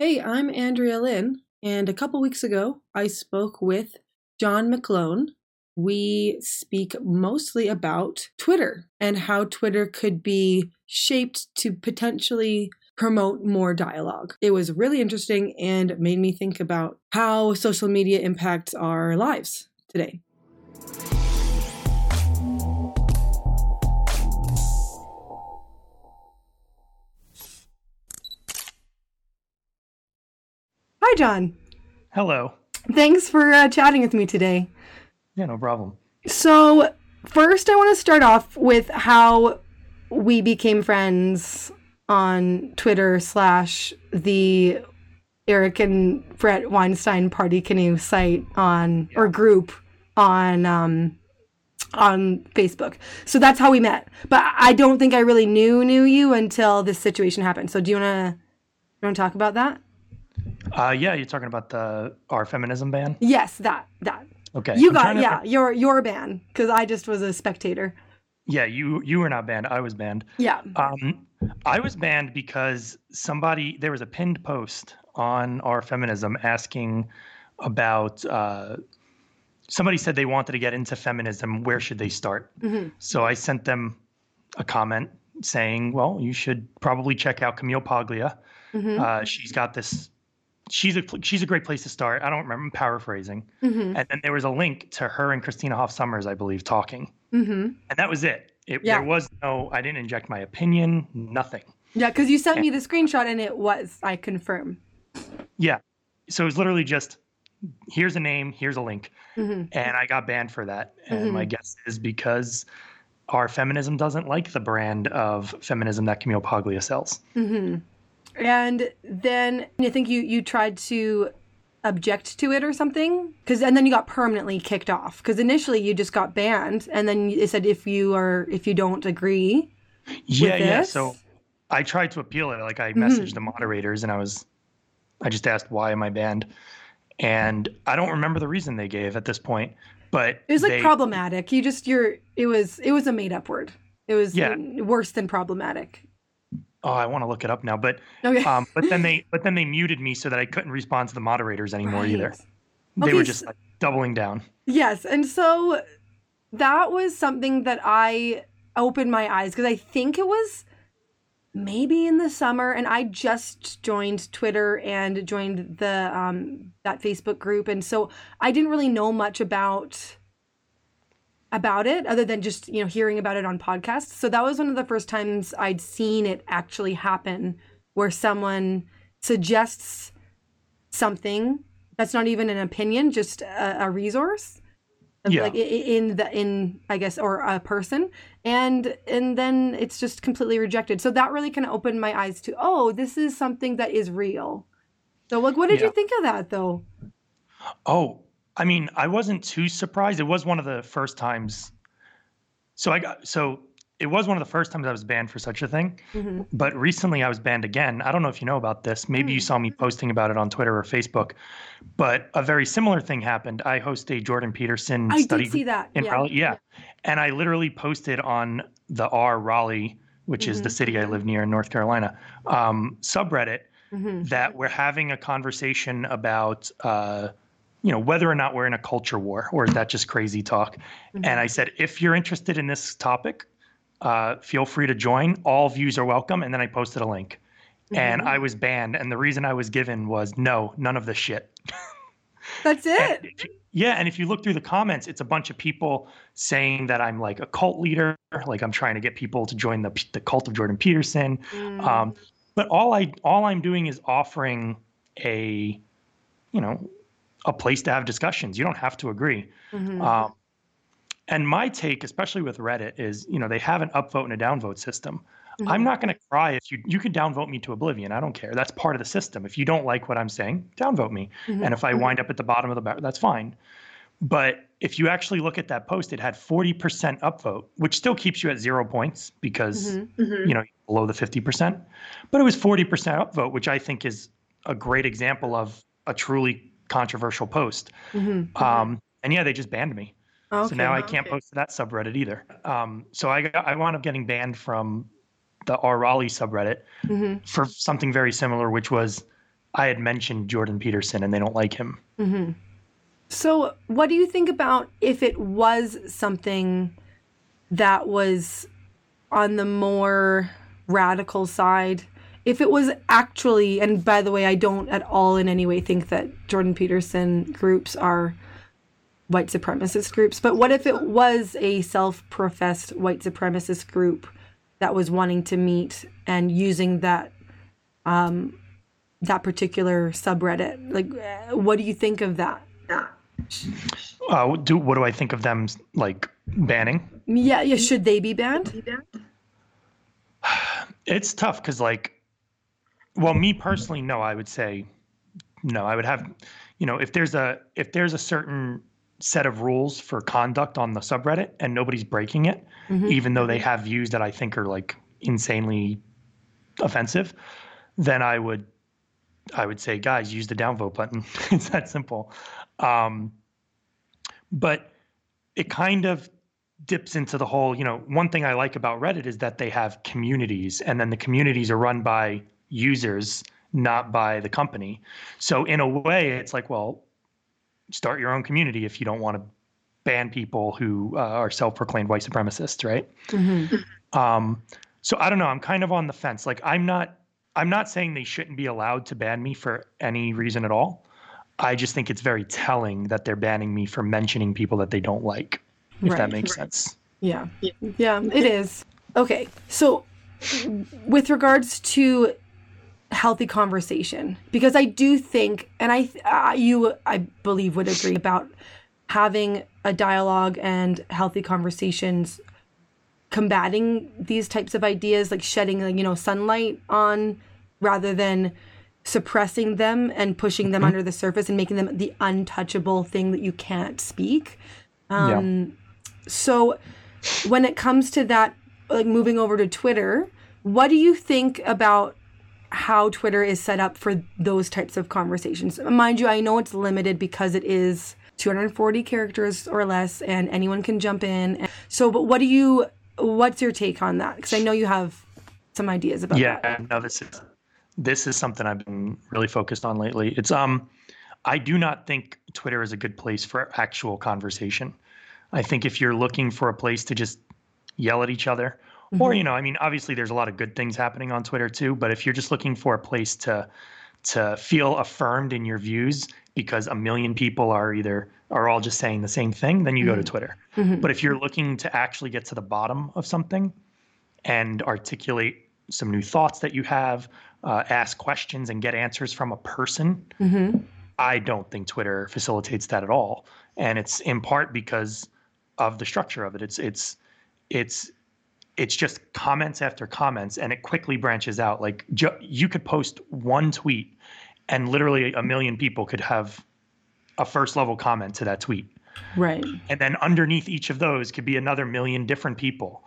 Hey, I'm Andrea Lynn, and a couple weeks ago I spoke with John McClone. We speak mostly about Twitter and how Twitter could be shaped to potentially promote more dialogue. It was really interesting and made me think about how social media impacts our lives today. Hi, John. Hello. Thanks for uh, chatting with me today. Yeah, no problem. So, first, I want to start off with how we became friends on Twitter slash the Eric and Brett Weinstein Party Canoe site on or group on um, on Facebook. So that's how we met. But I don't think I really knew knew you until this situation happened. So do you wanna you wanna talk about that? Uh, yeah, you're talking about the R feminism ban. Yes, that that. Okay. You I'm got to- yeah, your your ban because I just was a spectator. Yeah, you you were not banned. I was banned. Yeah. Um, I was banned because somebody there was a pinned post on R feminism asking about. Uh, somebody said they wanted to get into feminism. Where should they start? Mhm. So I sent them a comment saying, "Well, you should probably check out Camille Paglia. Mhm. Uh, she's got this. She's a she's a great place to start. I don't remember. I'm paraphrasing. Mhm. And then there was a link to her and Christina Hoff Sommers, I believe, talking, Mhm. and that was it. It Yeah. there was no. I didn't inject my opinion. Nothing. Yeah, because you sent me the screenshot and it was I confirm. Yeah. So it was literally just here's a name, here's a link, Mhm. and I got banned for that. And my guess is because R feminism doesn't like the brand of feminism that Camille Paglia sells. And then I think you you tried to object to it or something because and then you got permanently kicked off because initially you just got banned and then it said if you are if you don't agree Yeah, yeah. this? So I tried to appeal it. Like I Mm-hmm. messaged the moderators and I was, I just asked why am I banned, and I don't remember the reason they gave at this point. But it was like they, problematic you just you're it was it was a made up word it was Yeah. worse than problematic Oh, I want to look it up now. But okay um, but then they but then they muted me so that I couldn't respond to the moderators anymore either. They Okay, were just like doubling down. Yes, and so that was something that I opened my eyes because I think it was maybe in the summer, and I just joined Twitter and joined the um, that Facebook group, and so I didn't really know much about about it other than just you know hearing about it on podcasts. So that was one of the first times I'd seen it actually happen, where someone suggests something that's not even an opinion, just a, a resource. Yeah. Like in the in I guess or a person, and and then it's just completely rejected. So that really kind of opened my eyes to oh, this is something that is real. So like, what did Yeah. you think of that though? Oh, I mean, I wasn't too surprised. It was one of the first times. So I got so it was one of the first times I was banned for such a thing. Mhm. But recently I was banned again. I don't know if you know about this. Maybe you Hmm. saw me posting about it on Twitter or Facebook. But a very similar thing happened. I host a Jordan Peterson I study did see that. in yeah. Raleigh. Yeah. And I literally posted on the R Raleigh, which is the Mhm. city I live near in North Carolina, um, subreddit Mhm. that we're having a conversation about uh, you know whether or not we're in a culture war or is that just crazy talk Mm-hmm. and i said if you're interested in this topic uh, feel free to join all views are welcome and then i posted a link and Mm-hmm. i was banned and the reason i was given was no none of the shit That's it. you- yeah and if you look through the comments it's a bunch of people saying that i'm like a cult leader like i'm trying to get people to join the, the cult of jordan peterson Mm. um, but all I all I'm doing is offering a, you know, a place to have discussions. You don't have to agree. Mhm. Um, and my take, especially with Reddit, is you know they have an upvote and a downvote system. I'm Mhm. not going to cry if you you can downvote me to oblivion. I don't care. That's part of the system. If you don't like what I'm saying, downvote me. Mhm. And if I wind up at the bottom of the barrel, that's fine. But if you actually look at that post, it had 40% upvote, which still keeps you at zero points because Mhm. you know below the 50%. But it was 40% upvote, which I think is a great example of a truly controversial post. Mhm. Um, and yeah, they just banned me. Okay. So now I can't post to that subreddit either. Um, so I I wound up getting banned from the R Raleigh subreddit Mhm. for something very similar, which was I had mentioned Jordan Peterson and they don't like him. Mm-hmm. So, what do you think about if it was something that was on the more radical side? If it was actually, and by the way, I don't at all in any way think that Jordan Peterson groups are white supremacist groups, but what if it was a self professed white supremacist group that was wanting to meet and using that um, that particular subreddit. Like, what do you think of that? Uh, do what do I think of them like banning? Yeah, yeah. Should they be banned? It's tough because, like, well, me personally, no. I would say no. I would have, you know, if there's a if there's a certain set of rules for conduct on the subreddit and nobody's breaking it, mm-hmm. even though they have views that I think are like insanely offensive, then I would I would say, guys, use the downvote button. it's that simple. Um, but it kind of dips into the whole, you know, one thing I like about Reddit is that they have communities and then the communities are run by users, not by the company. So in a way, it's like, well, start your own community if you don't want to ban people who uh, are self-proclaimed white supremacists, right? Mm-hmm. Um, so I don't know. I'm kind of on the fence. Like I'm not. I'm not saying they shouldn't be allowed to ban me for any reason at all. I just think it's very telling that they're banning me for mentioning people that they don't like. If right. that makes right. sense. Yeah. Yeah, it is. Okay. So with regards to healthy conversation because I do think, and I uh, you I believe would agree about having a dialogue and healthy conversations, combating these types of ideas, like shedding like you know sunlight on rather than suppressing them and pushing them mm-hmm. under the surface and making them the untouchable thing that you can't speak. Um, yeah. So when it comes to that, like moving over to Twitter, what do you think about how Twitter is set up for those types of conversations. Mind you, I know it's limited because it is 240 characters or less and anyone can jump in. So, but what do you, what's your take on that? Because I know you have some ideas about yeah, that. Yeah, no, this is, this is something I've been really focused on lately. It's, um, I do not think Twitter is a good place for actual conversation. I think if you're looking for a place to just yell at each other Mm-hmm. Or, you know, I mean, obviously there's a lot of good things happening on Twitter too, but if you're just looking for a place to to feel affirmed in your views because a million people are either are all just saying the same thing, then you mm-hmm. go to mm-hmm. Twitter. Mm-hmm. But if you're looking to actually get to the bottom of something and articulate some new thoughts that you have, uh, ask questions and get answers from a person, mm-hmm. I don't think Twitter facilitates that at all. And it's in part because of the structure of it. It's it's it's it's just comments after comments and it quickly branches out. Like ju- you could post one tweet and literally a million people could have a first level comment to that tweet. Right. And then underneath each of those could be another million different people.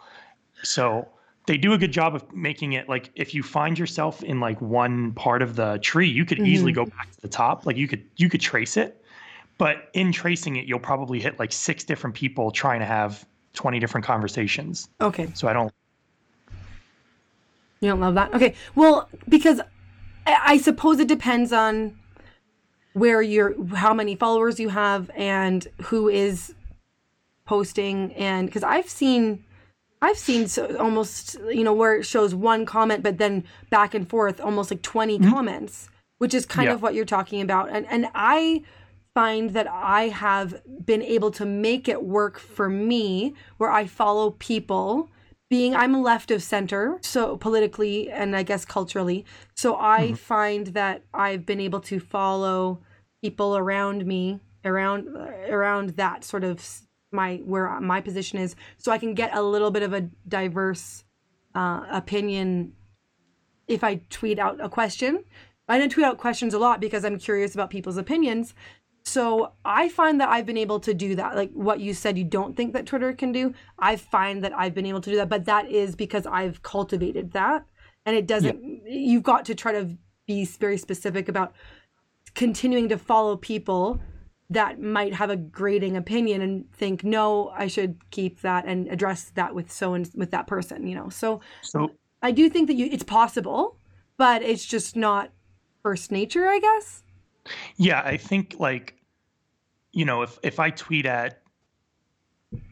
So they do a good job of making it like if you find yourself in like one part of the tree you could mm-hmm. easily go back to the top. Like you could you could trace it. But in tracing it you'll probably hit like six different people trying to have 20 different conversations. Okay. So I don't. You don't love that? Okay. Well, because I suppose it depends on where you're, how many followers you have and who is posting. And because I've seen, I've seen so almost, you know, where it shows one comment, but then back and forth, almost like 20 mm-hmm. comments, which is kind yeah. of what you're talking about. And, and I, find that I have been able to make it work for me where I follow people being I'm left of center so politically and I guess culturally so I mm-hmm. find that I've been able to follow people around me around around that sort of my where my position is so I can get a little bit of a diverse uh, opinion if I tweet out a question I don't tweet out questions a lot because I'm curious about people's opinions so I find that I've been able to do that. Like what you said, you don't think that Twitter can do. I find that I've been able to do that, but that is because I've cultivated that. And it doesn't, yep. you've got to try to be very specific about continuing to follow people that might have a grading opinion and think, no, I should keep that and address that with so and with that person, you know? So, so I do think that you, it's possible, but it's just not first nature, I guess. Yeah, I think like, you know, if if I tweet at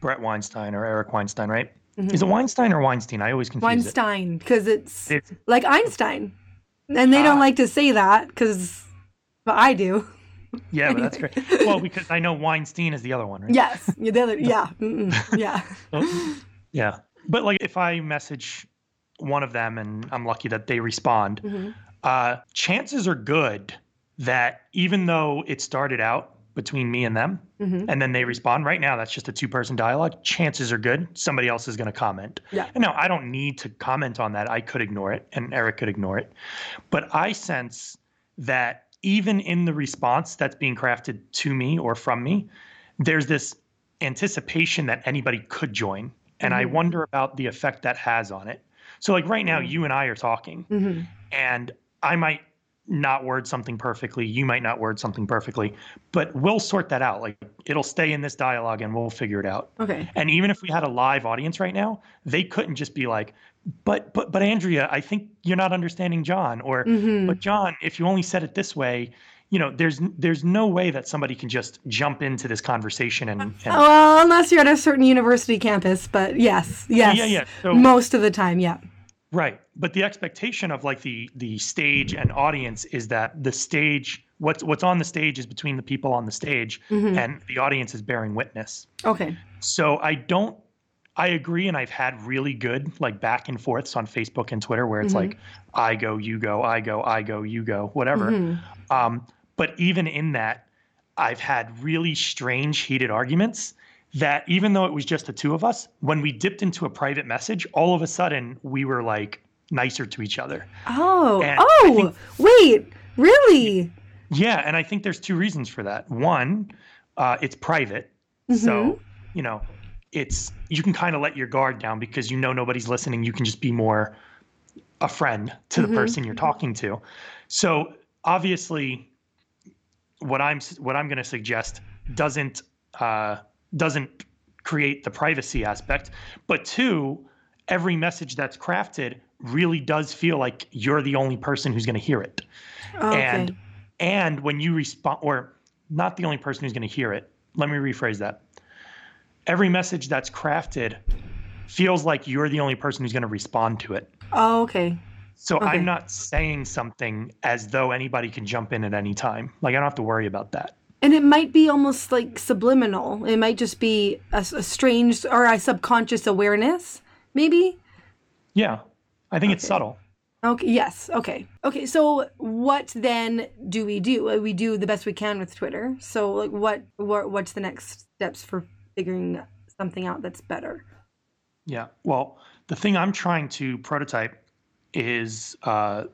Brett Weinstein or Eric Weinstein, right? Mhm. Is it Weinstein or Weinstein? I always confuse it. Weinstein, because it's it. It's, like Einstein, and they don't Ah. like to say that because, but I do. yeah, but that's great. Well, because I know Weinstein is the other one, right? Yes, yeah, the other, yeah, yeah. Yeah. But like if I message one of them and I'm lucky that they respond, Mhm. uh, chances are good that even though it started out between me and them Mhm. and then they respond right now, that's just a two person dialogue. Chances are good somebody else is going to comment. Yeah. And now I don't need to comment on that. I could ignore it and Eric could ignore it. But I sense that even in the response that's being crafted to me or from me, there's this anticipation that anybody could join. And I Mhm. wonder about the effect that has on it. So, like right now, Mhm. you and I are talking, Mhm. and I might not word something perfectly. You might not word something perfectly, but we'll sort that out. Like it'll stay in this dialogue and we'll figure it out. Okay. And even if we had a live audience right now, they couldn't just be like, but, but, but Andrea, I think you're not understanding John. Or, Mhm. but John, if you only said it this way, you know, there's there's no way that somebody can just jump into this conversation and, and Well, unless you're at a certain university campus, but yes, yes. yeah, yeah. So Most of the time, yeah. Right. But the expectation of like the the stage and audience is that the stage what's what's on the stage is between the people on the stage Mhm. and the audience is bearing witness. Okay. So I don't I agree and I've had really good like back and forths on Facebook and Twitter where it's Mhm. like I go, you go, I go, I go, you go, whatever. Mhm. Um, but even in that, I've had really strange, heated arguments that even though it was just the two of us, when we dipped into a private message, all of a sudden we were like nicer to each other. Oh, And oh, think- wait, really? Yeah. And I think there's two reasons for that. One, uh, it's private. So, Mhm. you know, it's, you can kind of let your guard down because you know nobody's listening. You can just be more a friend to the Mhm. person you're talking to. So obviously, what I'm what I'm going to suggest doesn't uh, doesn't create the privacy aspect, but two, every message that's crafted really does feel like you're the only person who's going to hear it. Oh, okay. And and when you respond, or not the only person who's going to hear it. Let me rephrase that. Every message that's crafted feels like you're the only person who's going to respond to it. oh, okay. So Okay. I'm not saying something as though anybody can jump in at any time. Like I don't have to worry about that. And it might be almost like subliminal. It might just be a, a strange or a subconscious awareness, maybe. Yeah. I think it's subtle. Okay. Yes. Okay. Okay. So what then do we do? We do the best we can with Twitter. So like, what what what's the next steps for figuring something out that's better? Yeah. Well, the thing I'm trying to prototype is uh,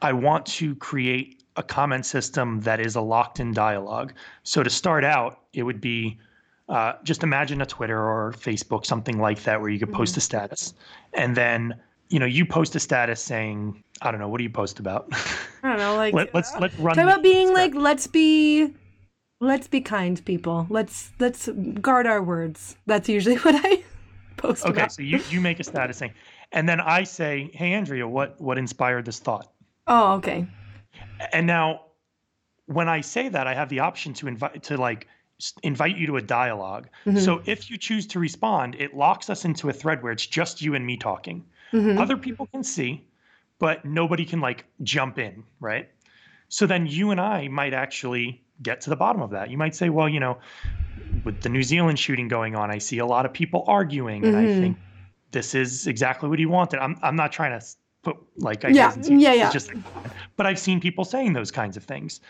I want to create a comment system that is a locked in dialogue. So to start out, it would be uh, just imagine a Twitter or Facebook, something like that, where you could post a status. And then, you know, you post a status saying, I don't know, what do you post about? I don't know. Like, Let, let's let's run. talk about being like, let's be, let's be kind people. Let's let's guard our words. That's usually what I post Okay, about. so you you make a status saying, and then I say, Hey Andrea, what what inspired this thought? Oh, okay. And now, when I say that, I have the option to invite to like invite you to a dialog Mhm. So if you choose to respond, it locks us into a thread where it's just you and me talking. Mhm. Other people can see, but nobody can like jump in, right? So then you and I might actually get to the bottom of that. You might say, well, you know, with the New Zealand shooting going on, I see a lot of people arguing, and I Mhm. think this is exactly what he wanted. I'm I'm not trying to put like I Yeah, yeah, yeah. just but I've seen people saying those kinds of things,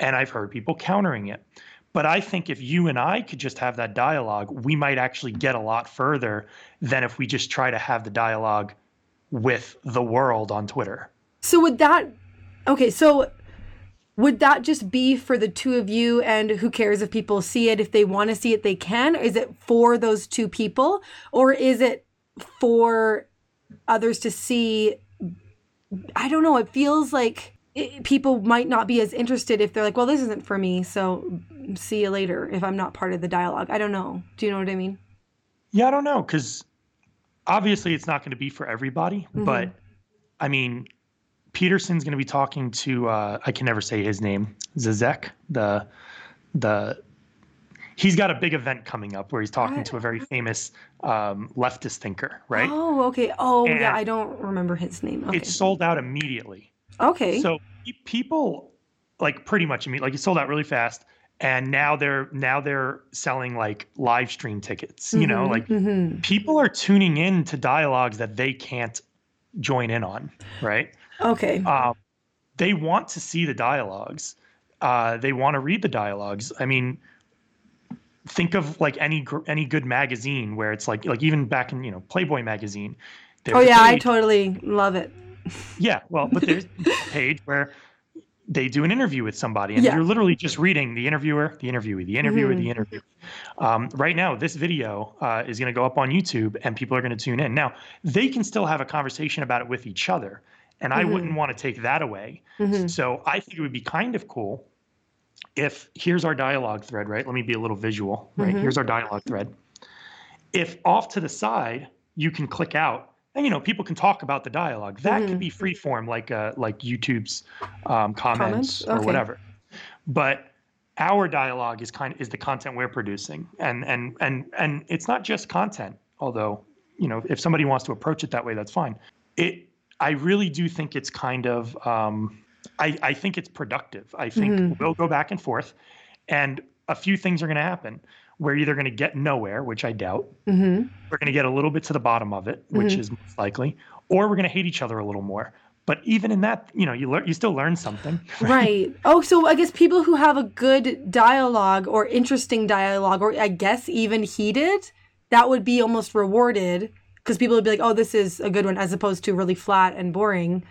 and I've heard people countering it. But I think if you and I could just have that dialogue, we might actually get a lot further than if we just try to have the dialogue with the world on Twitter. So would that okay, so would that just be for the two of you and who cares if people see it if they want to see it they can is it for those two people or is it for others to see I don't know, it feels like it, people might not be as interested if they're like, well, this isn't for me, so see you later if I'm not part of the dialogue. I don't know. Do you know what I mean? Yeah, I don't know because obviously it's not going to be for everybody, Mhm. but I mean, Peterson's going to be talking to uh, I can never say his name Zizek the the he's got a big event coming up where he's talking to a very famous um, leftist thinker, right? Oh, okay. Oh, And- yeah. I don't remember his name. Okay. It's sold out immediately. okay. So people like pretty much immediately like it sold out really fast, and now they're now they're selling like live stream tickets. You know, Mhm, like mhm. people are tuning in to dialogues that they can't join in on, right? Okay. um, they want to see the dialogues. Uh, they want to read the dialogues. I mean, think of like any any good magazine where it's like like even back in you know Playboy magazine. oh yeah, I totally love it. yeah. Well, but there's a page where they do an interview with somebody, and Yeah. you're literally just reading the interviewer, the interviewee, the interviewer, Mhm. the interview. Um, right now, this video uh, is going to go up on YouTube, and people are going to tune in. Now, they can still have a conversation about it with each other, and I Mhm. wouldn't want to take that away. Mhm. So I think it would be kind of cool if here's our dialogue thread, right? Let me be a little visual, right? Mhm. Here's our dialogue thread. If off to the side you can click out, and you know people can talk about the dialogue. That Mhm. could be free form, like uh, like YouTube's um, comments, Comments? or Okay. whatever. But our dialogue is kind is the content we're producing, and and and and it's not just content. Although you know if somebody wants to approach it that way, that's fine. It I really do think it's kind of um, I, I think it's productive. I think Mhm. we'll go back and forth, and a few things are going to happen. We're either going to get nowhere, which I doubt. hmm We're going to get a little bit to the bottom of it, which Mhm. is most likely, or we're going to hate each other a little more. But even in that, you know, you learn, you still learn something. Right. Oh, so I guess people who have a good dialogue or interesting dialogue, or I guess even heated, that would be almost rewarded because people would be like, "Oh, this is a good one," as opposed to really flat and boring.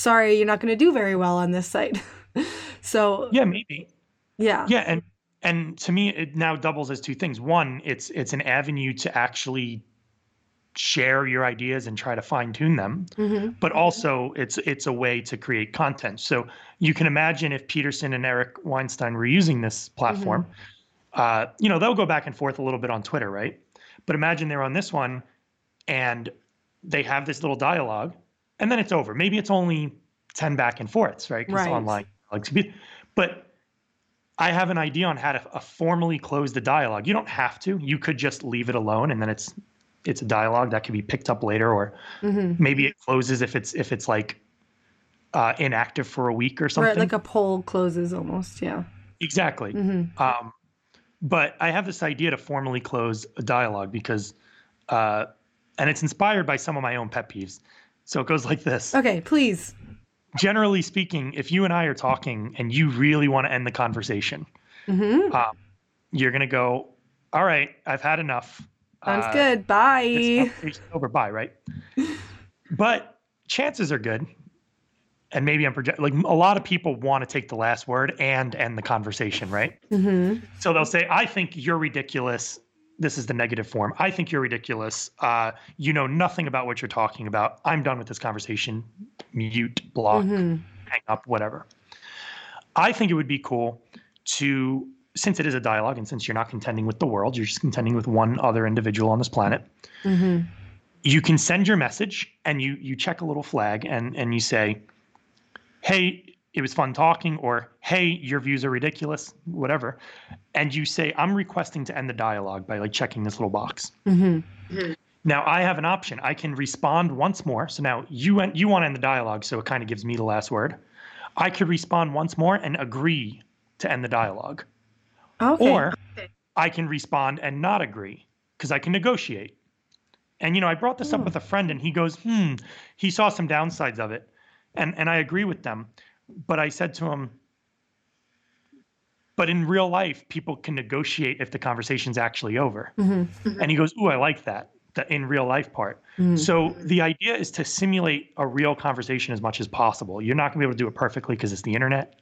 Sorry, you're not going to do very well on this site. so Yeah, maybe. yeah. Yeah, and and to me, it now doubles as two things. One, it's it's an avenue to actually share your ideas and try to fine tune them. hmm but also it's it's a way to create content. So you can imagine if Peterson and Eric Weinstein were using this platform, uh, you know, they'll go back and forth a little bit on Twitter, right? But imagine they're on this one and they have this little dialogue and then it's over. Maybe it's only 10 back and forths, right? Because Right. online, like, but I have an idea on how to uh, formally close the dialogue. You don't have to. You could just leave it alone and then it's it's a dialogue that can be picked up later or hmm maybe it closes if it's if it's like uh, inactive for a week or something. Right, like a poll closes almost. Yeah. exactly. hmm Um, but I have this idea to formally close a dialogue because, uh, and it's inspired by some of my own pet peeves. So it goes like this. Okay, please. Generally speaking, if you and I are talking and you really want to end the conversation, hmm um, you're gonna go, "All right, I've had enough." Sounds Uh, good. Bye. Over. Bye. Right. but chances are good, and maybe I'm projecting. Like a lot of people want to take the last word and end the conversation, right? hmm So they'll say, "I think you're ridiculous." This is the negative form. I think you're ridiculous. Uh, you know nothing about what you're talking about. I'm done with this conversation. Mute, block, hmm hang up, whatever. I think it would be cool to, since it is a dialogue and since you're not contending with the world, you're just contending with one other individual on this planet. hmm You can send your message and you you check a little flag and and you say, "Hey, it was fun talking," or "Hey, your views are ridiculous," whatever, and you say, "I'm requesting to end the dialogue by like checking this little box." hmm Now I have an option. I can respond once more. So now you went, you want to end the dialogue, so it kind of gives me the last word. I could respond once more and agree to end the dialogue, Okay. or I can respond and not agree because I can negotiate. And you know, I brought this up Hmm. with a friend, and he goes, "Hmm." He saw some downsides of it, and and I agree with them. But I said to him, "But in real life, people can negotiate if the conversation's actually over." hmm And he goes, "Ooh, I like that." The in real life part. Mhm. So the idea is to simulate a real conversation as much as possible. You're not going to be able to do it perfectly because it's the internet.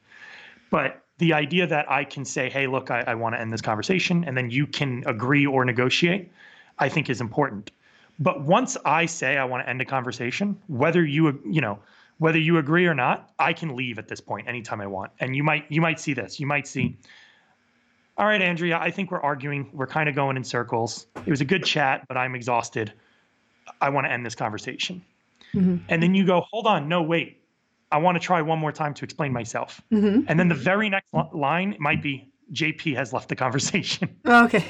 But the idea that I can say, hey, look, I, I want to end this conversation, and then you can agree or negotiate, I think is important. But once I say I want to end a conversation, whether you you know whether you agree or not, I can leave at this point anytime I want. And you might you might see this. You might see, all right, Andrea, I think we're arguing. We're kind of going in circles. It was a good chat, but I'm exhausted. I want to end this conversation. Mhm. And then you go, hold on, no, wait. I want to try one more time to explain myself. hmm And then the very next li- line might be JP has left the conversation. Okay.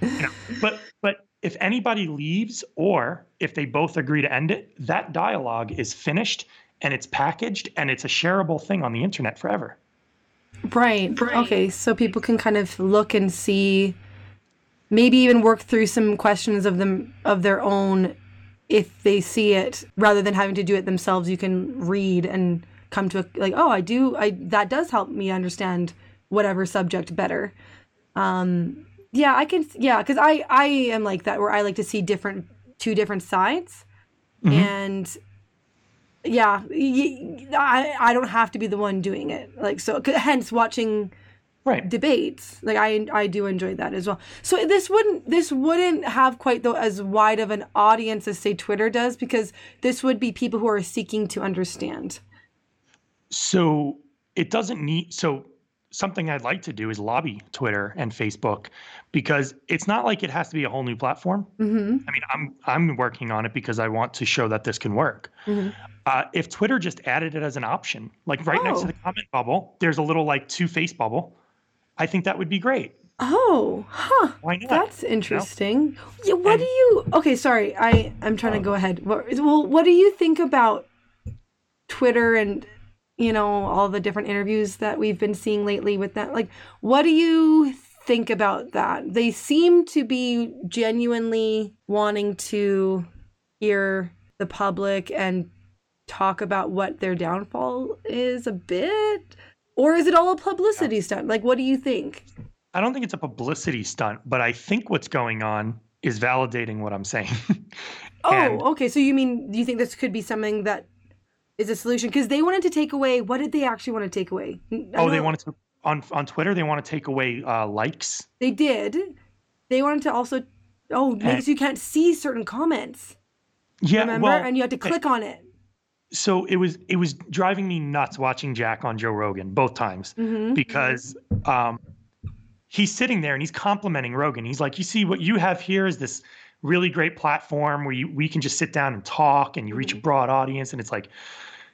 you know, but but if anybody leaves or if they both agree to end it, that dialogue is finished and it's packaged and it's a shareable thing on the internet forever. Right. right. Okay. So people can kind of look and see, maybe even work through some questions of them of their own, if they see it rather than having to do it themselves. You can read and come to a, like, oh, I do. I that does help me understand whatever subject better. Um. Yeah, I can. Yeah, because I I am like that where I like to see different two different sides, Mhm. and yeah, I I don't have to be the one doing it. Like so, hence watching Right. debates. Like I I do enjoy that as well. So this wouldn't this wouldn't have quite though as wide of an audience as say Twitter does because this would be people who are seeking to understand. So it doesn't need so something I'd like to do is lobby Twitter and Facebook because it's not like it has to be a whole new platform. Mm-hmm. I mean, I'm I'm working on it because I want to show that this can work. Mhm. Uh, if Twitter just added it as an option, like right next Oh. to the comment bubble, there's a little like two face bubble. I think that would be great. Oh, huh. Why not? That's interesting. Yeah, what do you? Okay, sorry. I I'm trying to go ahead. What, well, what do you think about Twitter and you know all the different interviews that we've been seeing lately with that? Like, what do you think about that? They seem to be genuinely wanting to hear the public and talk about what their downfall is a bit, or is it all a publicity stunt? Like, what do you think? I don't think it's a publicity stunt, but I think what's going on is validating what I'm saying. Oh, okay. So you mean do you think this could be something that is a solution? Because they wanted to take away. What did they actually want to take away? Oh, they wanted to on on Twitter. They want to take away uh, likes. They did. They wanted to also. Oh, so you can't see certain comments. Yeah, Remember, well, and you had to click on it. So it was it was driving me nuts watching Jack on Joe Rogan both times hmm because um, he's sitting there and he's complimenting Rogan. He's like, "You see, what you have here is this really great platform where you, we can just sit down and talk, and you reach a broad audience." And it's like,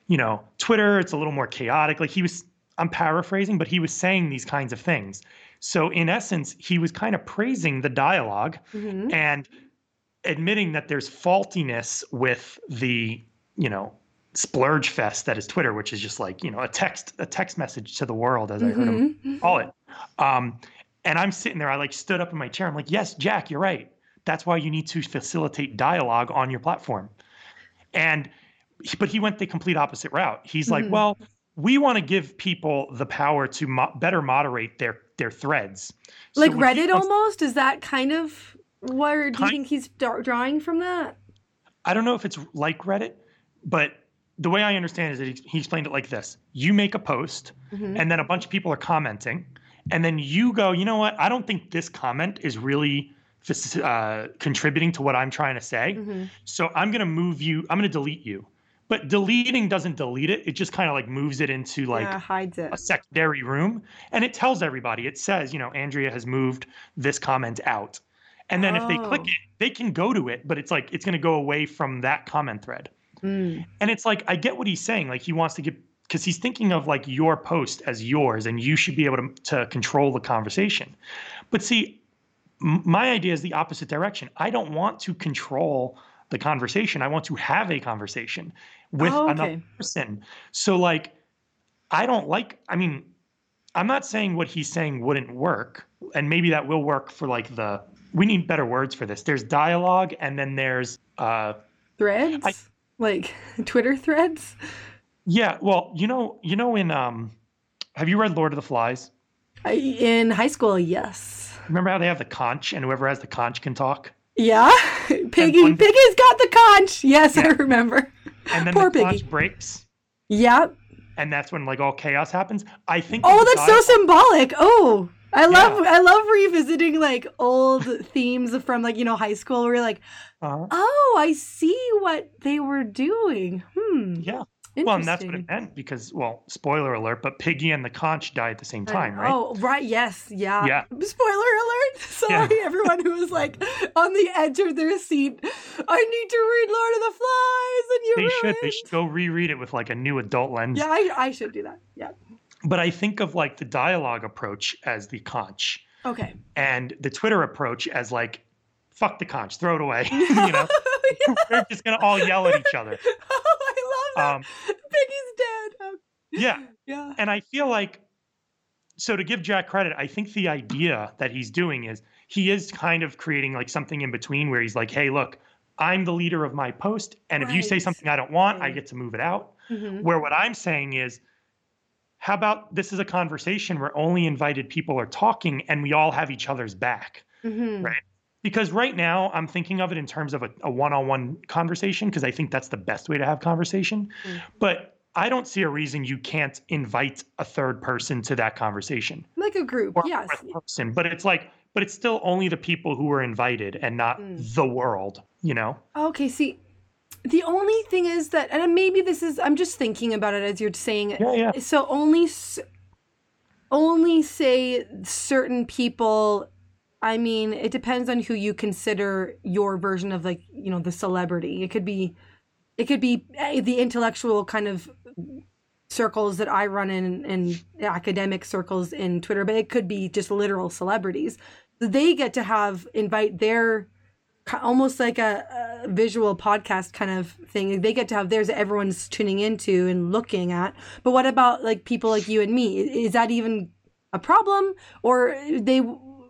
you know, Twitter, it's a little more chaotic. Like he was, I'm paraphrasing, but he was saying these kinds of things. So in essence, he was kind of praising the dialogue hmm and admitting that there's faultiness with the you know splurge fest that is twitter which is just like you know a text a text message to the world as i heard him hmm call it. Um and i'm sitting there i like stood up in my chair. I'm like yes jack you're right. That's why you need to facilitate dialogue on your platform. And but he went the complete opposite route. He's like Mhm. well we want to give people the power to mo- better moderate their their threads. Like he Reddit wants- almost. Is that kind of where do you Kind- think he's dra- drawing from that? I don't know if it's like Reddit, but the way I understand is that he, he explained it like this: you make a post, Mhm. and then a bunch of people are commenting, and then you go, you know what? I don't think this comment is really uh, contributing to what I'm trying to say, Mhm. so I'm going to move you. I'm going to delete you. But deleting doesn't delete it; it just kind of like moves it into like yeah, hides it. a secondary room and it tells everybody it says you know andrea has moved this comment out and then if they click Oh. it they can go to it but it's like it's going to go away from that comment thread Mm. and it's like i get what he's saying like he wants to get because he's thinking of like your post as yours and you should be able to, to control the conversation. But see m- my idea is the opposite direction. I don't want to control the conversation. I want to have a conversation with Oh, another person. So like i don't like i mean i'm not saying what he's saying wouldn't work and maybe that will work for like the we need better words for this. There's dialogue and then there's uh Threads, like Twitter threads. yeah well you know you know in um have you read lord of the flies I, in high school, yes. remember how they have the conch and whoever has the conch can talk Yeah, Piggy. one- Piggy's got the conch. Yes, I remember. and then Poor the conch Piggy. breaks Yep. and that's when like all chaos happens i think Oh, that's so symbolic. Oh, I love I love revisiting like old themes from like you know high school where you're like, uh-huh. oh, I see what they were doing. Hmm. yeah well and that's what it meant because well spoiler alert but piggy and the conch die at the same time right Oh, right. Yes. Yeah. Yeah. Spoiler alert. Sorry, yeah. everyone who was like on the edge of their seat. I need to read Lord of the Flies, and you. They ruined. should. They should go reread it with like a new adult lens. Yeah, I, I should do that. Yeah. But I think of like the dialogue approach as the conch. Okay. And the Twitter approach as like, fuck the conch, throw it away. you know, yeah. they're just gonna all yell at each other. Oh, I love that. Um, Piggy's dead. Oh. Yeah. Yeah. And I feel like so to give Jack credit, I think the idea that he's doing is he is kind of creating like something in between where he's like, hey, look, I'm the leader of my post. And right. if you say something I don't want, right. I get to move it out. Mm-hmm. Where what I'm saying is, how about this is a conversation where only invited people are talking and we all have each other's back, mm-hmm. right? Because right now I'm thinking of it in terms of a, one-on-one conversation because I think that's the best way to have conversation. Mm-hmm. But I don't see a reason you can't invite a third person to that conversation. Like a group, or yes. A person, but it's like, but it's still only the people who were invited and not mm. the world, you know? Okay, see, the only thing is that, and maybe this is, I'm just thinking about it as you're saying it. Yeah, yeah. So only, only say certain people. I mean, it depends on who you consider your version of like, you know, the celebrity. It could be, it could be eh, the intellectual kind of circles that I run in, in academic circles in Twitter, but it could be just literal celebrities. They get to have invite their almost like a, a, visual podcast kind of thing. They get to have theirs that everyone's tuning into and looking at. But what about like people like you and me? Is that even a problem? Or they,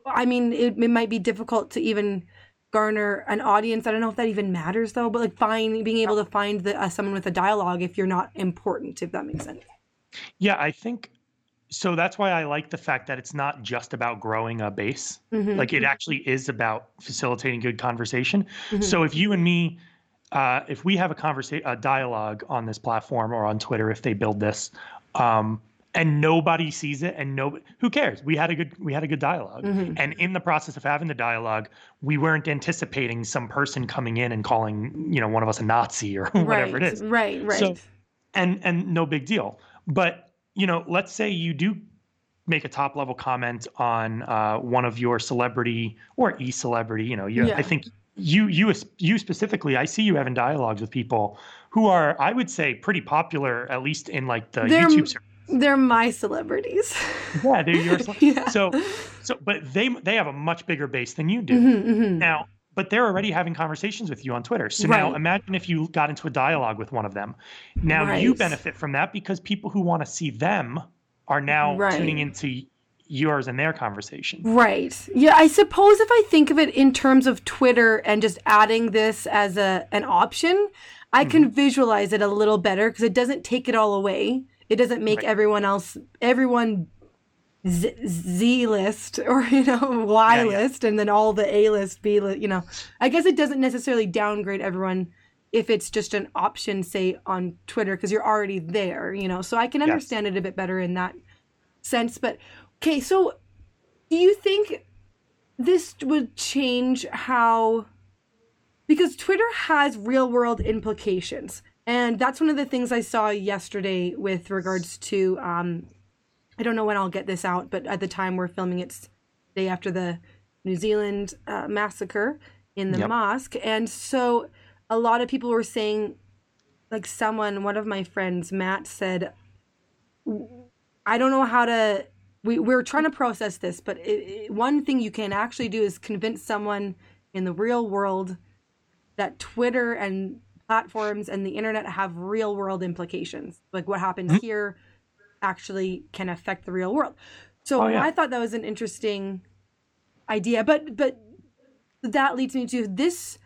I mean, it, it might be difficult to even garner an audience. I don't know if that even matters though, but like find being able to find the, uh, someone with a dialogue if you're not important, if that makes sense. Yeah, I think so that's why I like the fact that it's not just about growing a base. Mm-hmm. Like it actually is about facilitating good conversation. Mm-hmm. So if you and me, uh, if we have a conversation, a dialogue on this platform or on Twitter, if they build this, um, and nobody sees it, and no, who cares? We had a good, we had a good dialog mm-hmm. and in the process of having the dialogue, we weren't anticipating some person coming in and calling, you know, one of us a Nazi or whatever right, it is. Right, right. So, and and no big deal, but you know, let's say you do make a top level comment on uh, one of your celebrity or e celebrity. You know, you, yeah. I think you you you specifically, I see you having dialogues with people who are, I would say, pretty popular, at least in like the they're, YouTube. Service. They're my celebrities. Yeah, they're yours. yeah. So, so, but they they have a much bigger base than you do. Mm-hmm, mm-hmm. Now, but they're already having conversations with you on Twitter. So right. now imagine if you got into a dialogue with one of them. Now right. you benefit from that because people who want to see them are now right. tuning into yours and their conversation. Right. Yeah, I suppose if I think of it in terms of Twitter and just adding this as a an option, I mm-hmm. can visualize it a little better because it doesn't take it all away. It doesn't make everyone else everyone Z, list or you know Y yeah, list yeah. and then all the A list B list you know I guess it doesn't necessarily downgrade everyone if it's just an option say on Twitter because you're already there you know so I can understand yes. it a bit better in that sense but okay so do you think this would change how because Twitter has real world implications and that's one of the things I saw yesterday with regards to um, I don't know when I'll get this out, but at the time we're filming it's day after the New Zealand uh, massacre in the yep. mosque. And so a lot of people were saying, like someone, one of my friends, Matt, said, I don't know how to. We, we're trying to process this, but it, it, one thing you can actually do is convince someone in the real world that Twitter and platforms and the internet have real world implications. Like what happens mm-hmm. here actually can affect the real world. So oh, yeah. I thought that was an interesting idea. But but that leads me to this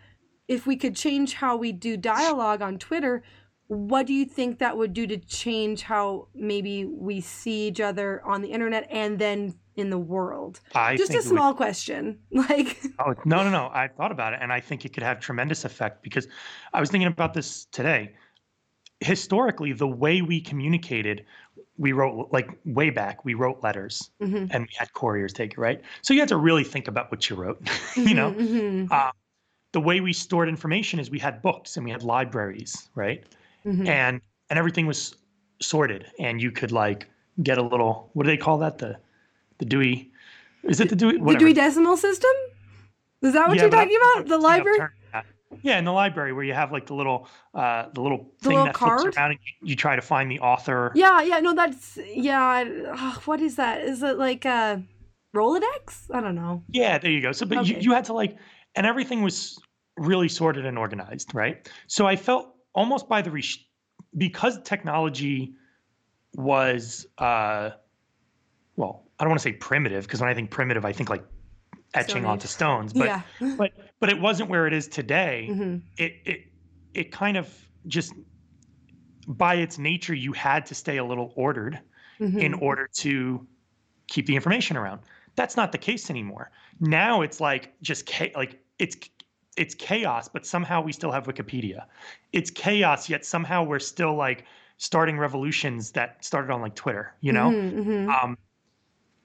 if we could change how we do dialogue on Twitter, what do you think that would do to change how maybe we see each other on the internet and then in the world? I Just a small would... question. Like Oh, no, no, no. I thought about it and I think it could have tremendous effect because I was thinking about this today. Historically, the way we communicated we wrote like way back we wrote letters mm-hmm. and we had couriers take it right so you had to really think about what you wrote you know mm-hmm, mm-hmm. Uh, the way we stored information is we had books and we had libraries right mm-hmm. and and everything was sorted and you could like get a little what do they call that the the dewey Is it the Dewey? The Dewey Decimal System? Is that what Yeah, you're but I- talking about? The library? Yeah, in the library where you have like the little, uh, the little The thing little that flips around and you, you try to find the author. Yeah, yeah, no, that's yeah. Ugh, what is that? Is it like a Rolodex? I don't know. Yeah, there you go. So, but you, Okay. you had to like, and everything was really sorted and organized, right? So I felt almost by the re- because technology was, uh, well, I don't want to say primitive because when I think primitive, I think like etching onto stones, but yeah. but but it wasn't where it is today. hmm It it it kind of just by its nature, you had to stay a little ordered hmm in order to keep the information around. That's not the case anymore. Now it's like just cha- like it's it's chaos, but somehow we still have Wikipedia. It's chaos, yet somehow we're still like starting revolutions that started on like Twitter, you know? hmm Um,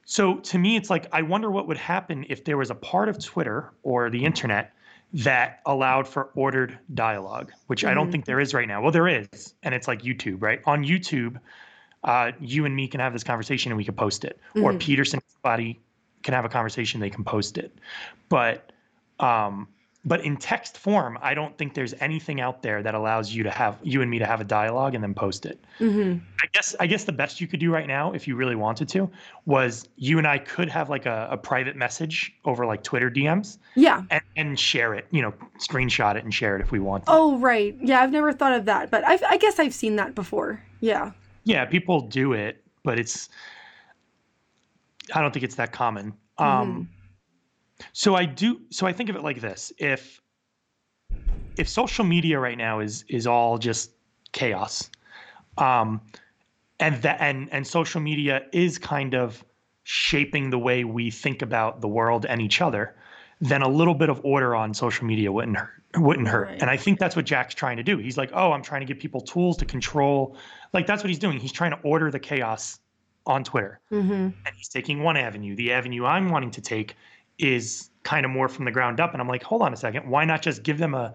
so to me, it's like I wonder what would happen if there was a part of Twitter or the internet that allowed for ordered dialogue, which I don't Mhm. think there is right now. Well, there is, and it's like YouTube, right? On YouTube, uh, you and me can have this conversation and we can post it, or Mhm. Peterson somebody can have a conversation, they can post it. But um, but in text form, I don't think there's anything out there that allows you to have you and me to have a dialogue and then post it. hmm I guess I guess the best you could do right now, if you really wanted to, was you and I could have like a, a private message over like Twitter DMs Yeah. and, and share it, you know, screenshot it and share it if we want. to. Oh, right. Yeah, I've never thought of that, but I've, I guess I've seen that before. Yeah. Yeah, people do it, but it's I don't think it's that common. Mm-hmm. So I do so I think of it like this. If if social media right now is is all just chaos, um and that and and social media is kind of shaping the way we think about the world and each other, then a little bit of order on social media wouldn't hurt wouldn't hurt. Right. And I think that's what Jack's trying to do. He's like, "Oh, I'm trying to give people tools to control." Like that's what he's doing. He's trying to order the chaos on Twitter. hmm And he's taking one avenue. The avenue I'm wanting to take is kind of more from the ground up and I'm like, "Hold on a second. Why not just give them a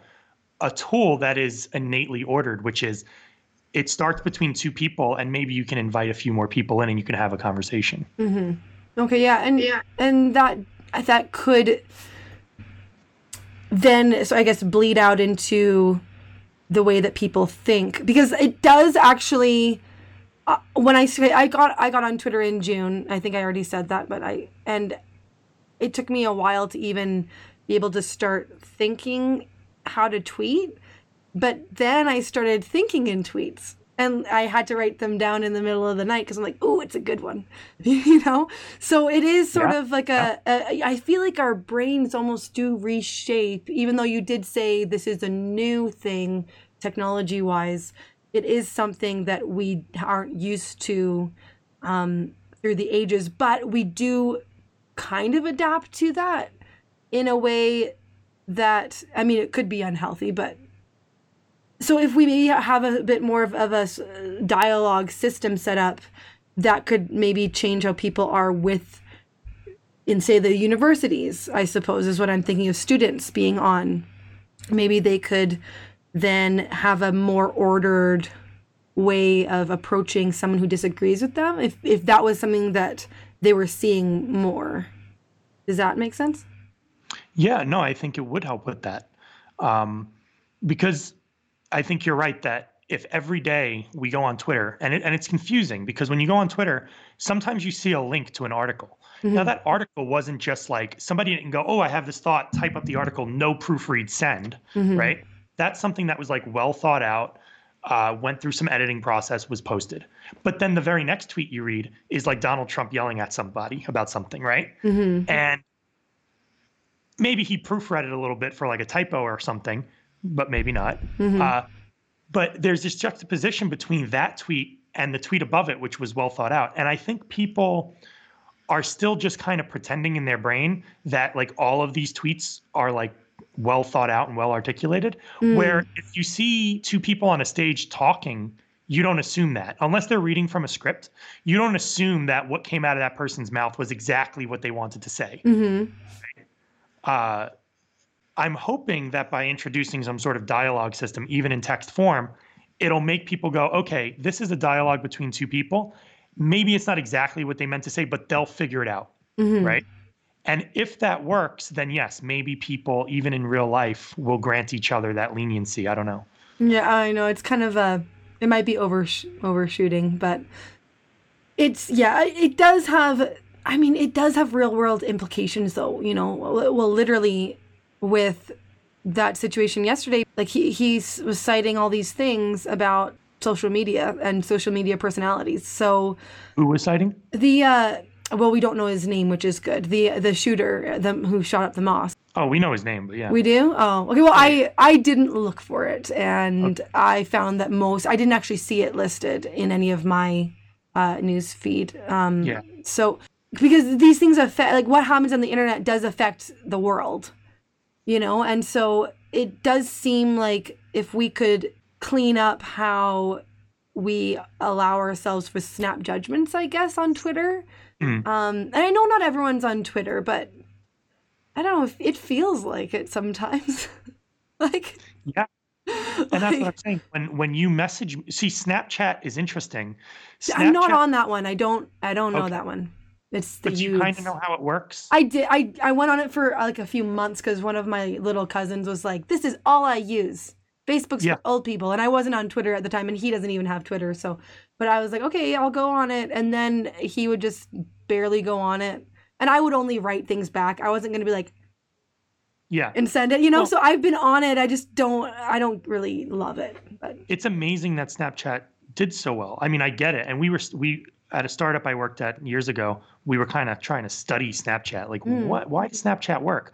a tool that is innately ordered, which is it starts between two people and maybe you can invite a few more people in and you can have a conversation." hmm Okay, yeah, and yeah. and that that could then so I guess bleed out into the way that people think because it does actually uh, when I say I got I got on Twitter in June I think I already said that but I and it took me a while to even be able to start thinking how to tweet but then I started thinking in tweets and I had to write them down in the middle of the night because I'm like, oh, it's a good one, you know. So it is sort Yeah. of like a, a. I feel like our brains almost do reshape, even though you did say this is a new thing, technology wise. It is something that we aren't used to um, through the ages, but we do kind of adapt to that in a way that I mean, it could be unhealthy, but so if we maybe have a bit more of, of a dialogue system set up, that could maybe change how people are with, in say the universities. I suppose is what I'm thinking of students being on. Maybe they could then have a more ordered way of approaching someone who disagrees with them. If if that was something that they were seeing more, does that make sense? Yeah, no, I think it would help with that. Um, because I think you're right that if every day we go on Twitter, and, it, and it's confusing because when you go on Twitter, sometimes you see a link to an article. Now, that article wasn't just like somebody didn't go, Oh, I have this thought, type up the article, no proofread, send, Mhm. right? That's something that was like well thought out, uh, went through some editing process, was posted. But then the very next tweet you read is like Donald Trump yelling at somebody about something, right? Mm-hmm. and maybe he proofread it a little bit for like a typo or something, but maybe not. Mm-hmm. Uh, but there's this juxtaposition between that tweet and the tweet above it, which was well thought out. And I think people are still just kind of pretending in their brain that like all of these tweets are like well thought out and well articulated. Mm. Where if you see two people on a stage talking, you don't assume that unless they're reading from a script. You don't assume that what came out of that person's mouth was exactly what they wanted to say Mm-hmm. uh, I'm hoping that by introducing some sort of dialogue system, even in text form, it'll make people go, okay, this is a dialogue between two people. Maybe it's not exactly what they meant to say, but they'll figure it out, Mm-hmm. right? And if that works, then yes, maybe people, even in real life, will grant each other that leniency. I don't know. Yeah, I know. It's kind of a, it might be over overshooting, but it's, yeah, it does have, I mean, it does have real world implications though, you know, well, literally with that situation yesterday, like he, he was citing all these things about social media and social media personalities. So, who was citing? The, uh, well, we don't know his name, which is good. The the shooter, the who shot up the mosque. Oh, we know his name, but yeah. We do? Oh, okay. Well, I I didn't look for it, and okay. I found that most I didn't actually see it listed in any of my uh, news feed. Um, yeah. So because these things affect, like what happens on the internet does affect the world, you know, and so it does seem like if we could clean up how we allow ourselves for snap judgments, I guess, on Twitter Mm. Um, and I know not everyone's on Twitter, but I don't know. If it feels like it sometimes. like yeah, and that's like, what I'm saying. When when you message, see, Snapchat is interesting. Snapchat, I'm not on that one. I don't. I don't know okay. that one. It's the but you kind of know how it works. I did. I I went on it for like a few months because one of my little cousins was like, "This is all I use." Facebook's yeah. for old people, and I wasn't on Twitter at the time, and he doesn't even have Twitter. So, but I was like, okay, I'll go on it, and then he would just barely go on it, and I would only write things back. I wasn't going to be like, yeah, and send it, you know. Well, so I've been on it. I just don't. I don't really love it. But it's amazing that Snapchat did so well. I mean, I get it, and we were we at a startup I worked at years ago. We were kind of trying to study Snapchat, like mm. what, why does Snapchat work?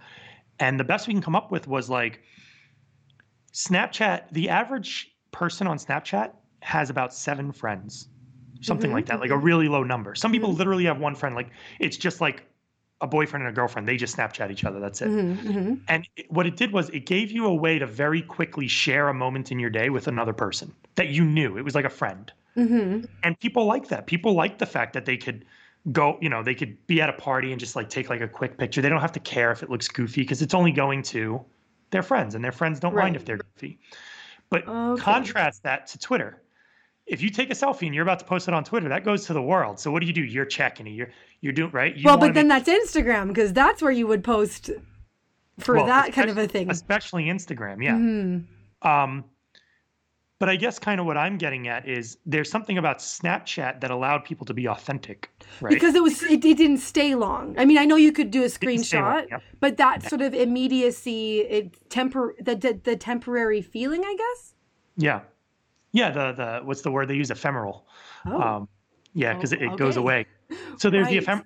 And the best we can come up with was like Snapchat, the average person on Snapchat has about seven friends, something mm-hmm. like that, like a really low number. Some people mm-hmm. literally have one friend. Like it's just like a boyfriend and a girlfriend. They just Snapchat each other. That's it. Mm-hmm. mm-hmm. And it, what it did was it gave you a way to very quickly share a moment in your day with another person that you knew. It was like a friend. Mm-hmm. And people like that. People like the fact that they could go, you know, they could be at a party and just like take like a quick picture. They don't have to care if it looks goofy because it's only going to their friends, and their friends don't right. mind if they're goofy. But okay. contrast that to Twitter. If you take a selfie and you're about to post it on Twitter, that goes to the world. So what do you do? You're checking it. You're you're doing right. You well, but then make... that's Instagram because that's where you would post for well, that kind of a thing. Especially Instagram, yeah. Mm-hmm. Um, but I guess kind of what I'm getting at is there's something about Snapchat that allowed people to be authentic, right? Because it was it, it didn't stay long. I mean, I know you could do a screenshot, long, but that sort of immediacy, it temper the, the the temporary feeling, I guess. Yeah, yeah. The the what's the word they use? Ephemeral. Oh. Um, yeah, because oh, it, it okay. goes away. So there's right. the ephem-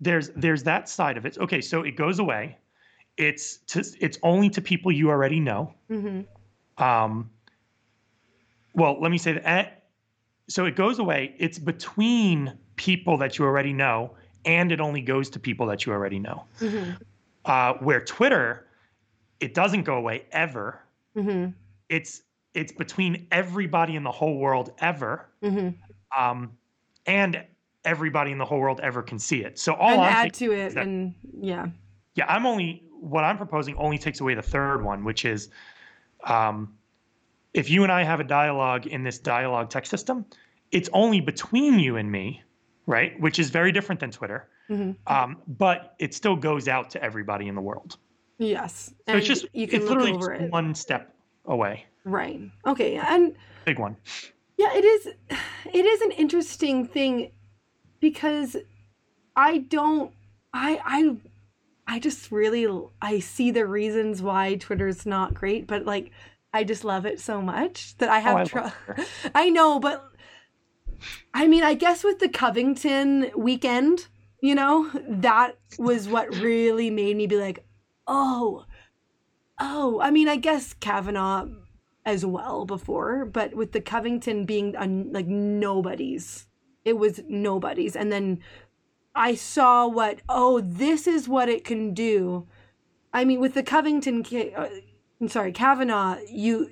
there's there's that side of it. Okay, so it goes away. It's to it's only to people you already know. Mm-hmm. Um, well, let me say that. Eh, so it goes away. It's between people that you already know, and it only goes to people that you already know. Mm-hmm. Uh, where Twitter, it doesn't go away ever. Mm-hmm. It's it's between everybody in the whole world ever, mm-hmm. um, and everybody in the whole world ever can see it. So all and I'm add to it, that, and yeah, yeah. I'm only what I'm proposing only takes away the third one, which is um, if you and I have a dialogue in this dialogue text system, it's only between you and me, right? Which is very different than Twitter. Mm-hmm. Um, but it still goes out to everybody in the world. Yes. So and it's just you can it's literally just it. one step away. Right. Okay. And big one. Yeah, it is it is an interesting thing because I don't I I I just really I see the reasons why Twitter's not great, but like I just love it so much that I have. Oh, I, tr- I know, but I mean, I guess with the Covington weekend, you know, that was what really made me be like, oh, oh. I mean, I guess Kavanaugh as well before, but with the Covington being un- like nobody's, it was nobody's, and then I saw what oh, this is what it can do. I mean, with the Covington. Uh, I'm sorry, Kavanaugh, you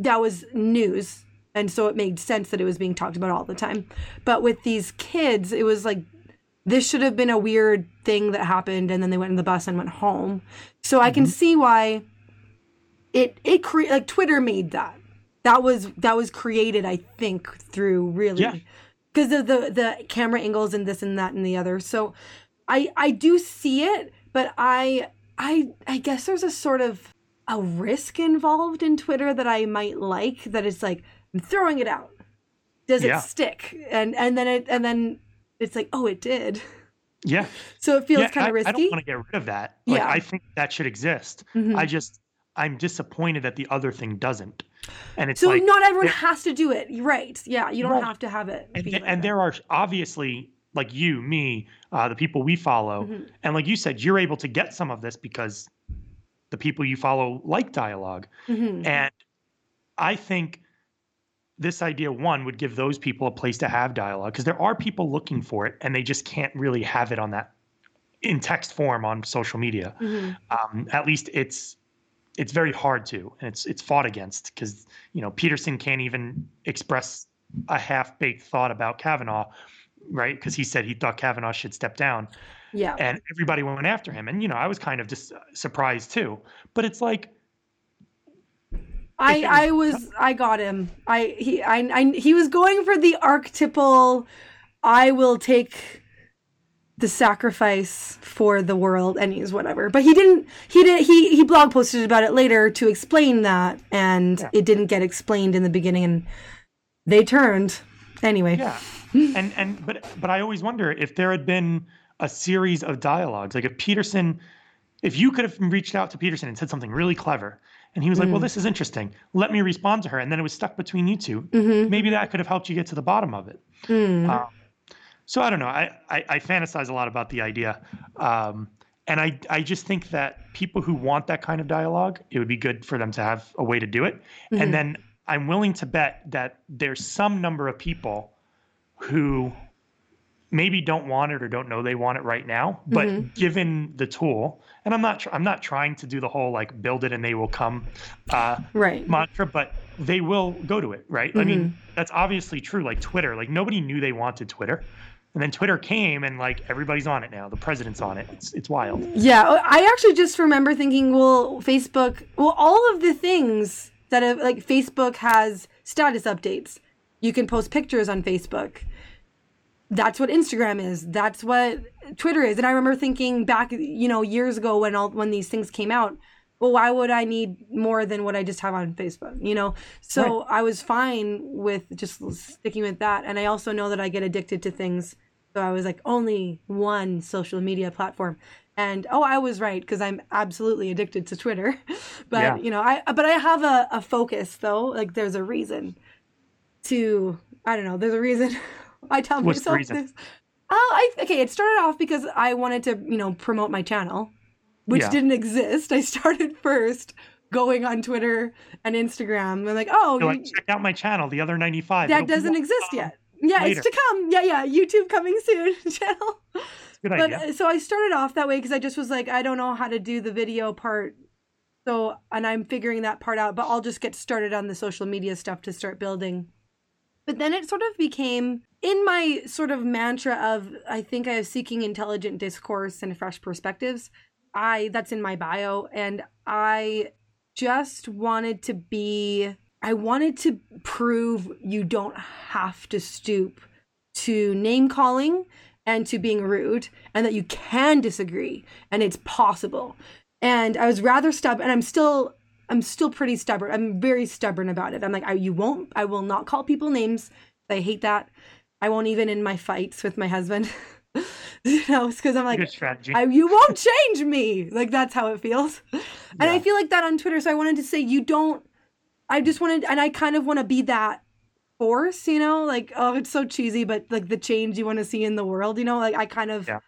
that was news, and so it made sense that it was being talked about all the time. But with these kids, it was like this should have been a weird thing that happened, and then they went in the bus and went home. So mm-hmm. I can mm-hmm. see why it it cre- like Twitter made that. That was that was created, I think, through really because of the the camera angles and this and that and the other. So I I do see it, but I I I guess there's a sort of a risk involved in Twitter that I might like that it's like I'm throwing it out. Does Yeah. it stick? And and then it and then it's like, oh, it did. Yeah. So it feels yeah, kind of risky. I don't want to get rid of that. Like, Yeah. I think that should exist. Mhm. I just, I'm disappointed that the other thing doesn't. And it's so like, not everyone has to do it. Right. Yeah, you don't Right. have to have it. and, th- like and there are obviously like you, me, uh, the people we follow, Mhm. and like you said, you're able to get some of this because the people you follow like dialogue. Mhm. And I think this idea one would give those people a place to have dialogue because there are people looking for it and they just can't really have it on that in text form on social media. Mhm. Um, at least it's it's very hard to and it's it's fought against because you know Peterson can't even express a half baked thought about Kavanaugh, right? Because he said he thought Kavanaugh should step down Yeah. and everybody went after him. And you know, I was kind of just uh, surprised too. But it's like, I I was I got him. I he I, I he was going for the archetypal I will take the sacrifice for the world and he's whatever. But he didn't he did he he blog posted about it later to explain that and Yeah. it didn't get explained in the beginning and they turned. Anyway. yeah. and and but but I always wonder if there had been a series of dialogues, like if Peterson, if you could have reached out to Peterson and said something really clever, and he was like, "Well, this is interesting. Let me respond to her," and then it was stuck between you 2 Mhm. Maybe that could have helped you get to the bottom of it. Mm. Um, so I don't know. I, I, I fantasize a lot about the idea. Um, and I, I just think that people who want that kind of dialogue, it would be good for them to have a way to do it. Mhm. And then I'm willing to bet that there's some number of people who maybe don't want it or don't know they want it right now, but Mhm. given the tool, and I'm not tr- I'm not trying to do the whole like build it and they will come uh, Right. mantra, but they will go to it, right? I Mm-hmm. mean, that's obviously true. Like Twitter, like nobody knew they wanted Twitter. And then Twitter came and like everybody's on it now. The president's on it. It's it's wild. Yeah, oh, I actually just remember thinking, well, Facebook, well, all of the things that have, like, Facebook has status updates. You can post pictures on Facebook. That's what Instagram is. That's what Twitter is. And I remember thinking back, you know, years ago when all when these things came out, well, why would I need more than what I just have on Facebook? You know, so I was fine with just sticking with that. And I also know that I get addicted to things. So I was like, only one social media platform. And oh, I was right because I'm absolutely addicted to Twitter. but Yeah. you know, I but I have a, a focus though. Like there's a reason to I don't know. There's a reason. I tell What's myself reason? this. Oh, I okay. It started off because I wanted to, you know, promote my channel, which Yeah. didn't exist. I started first going on Twitter and Instagram. and like, oh, you- like, check out my channel, the other 95. that It'll doesn't exist yet. Yeah, later. it's to come. Yeah, yeah. YouTube coming soon channel. Good But idea. uh, so I started off that way because I just was like, I don't know how to do the video part. So, and I'm figuring that part out, but I'll just get started on the social media stuff to start building. But then it sort of became in my sort of mantra of I think I was seeking intelligent discourse and fresh perspectives. I that's in my bio and I just wanted to be I wanted to prove you don't have to stoop to name calling and to being rude and that you can disagree and it's possible. And I was rather stubborn and I'm still I'm still pretty stubborn. I'm very stubborn about it. I'm like I you won't I will not call people names. I hate that. I won't even in my fights with my husband. you know, because I'm like I, you won't change me. Like that's how it feels. And I feel like that on Twitter. So I wanted to say you don't. I just wanted, and I kind of want to be that force. You know, like oh, it's so cheesy, but like the change you want to see in the world. You know, like I kind of. Yeah.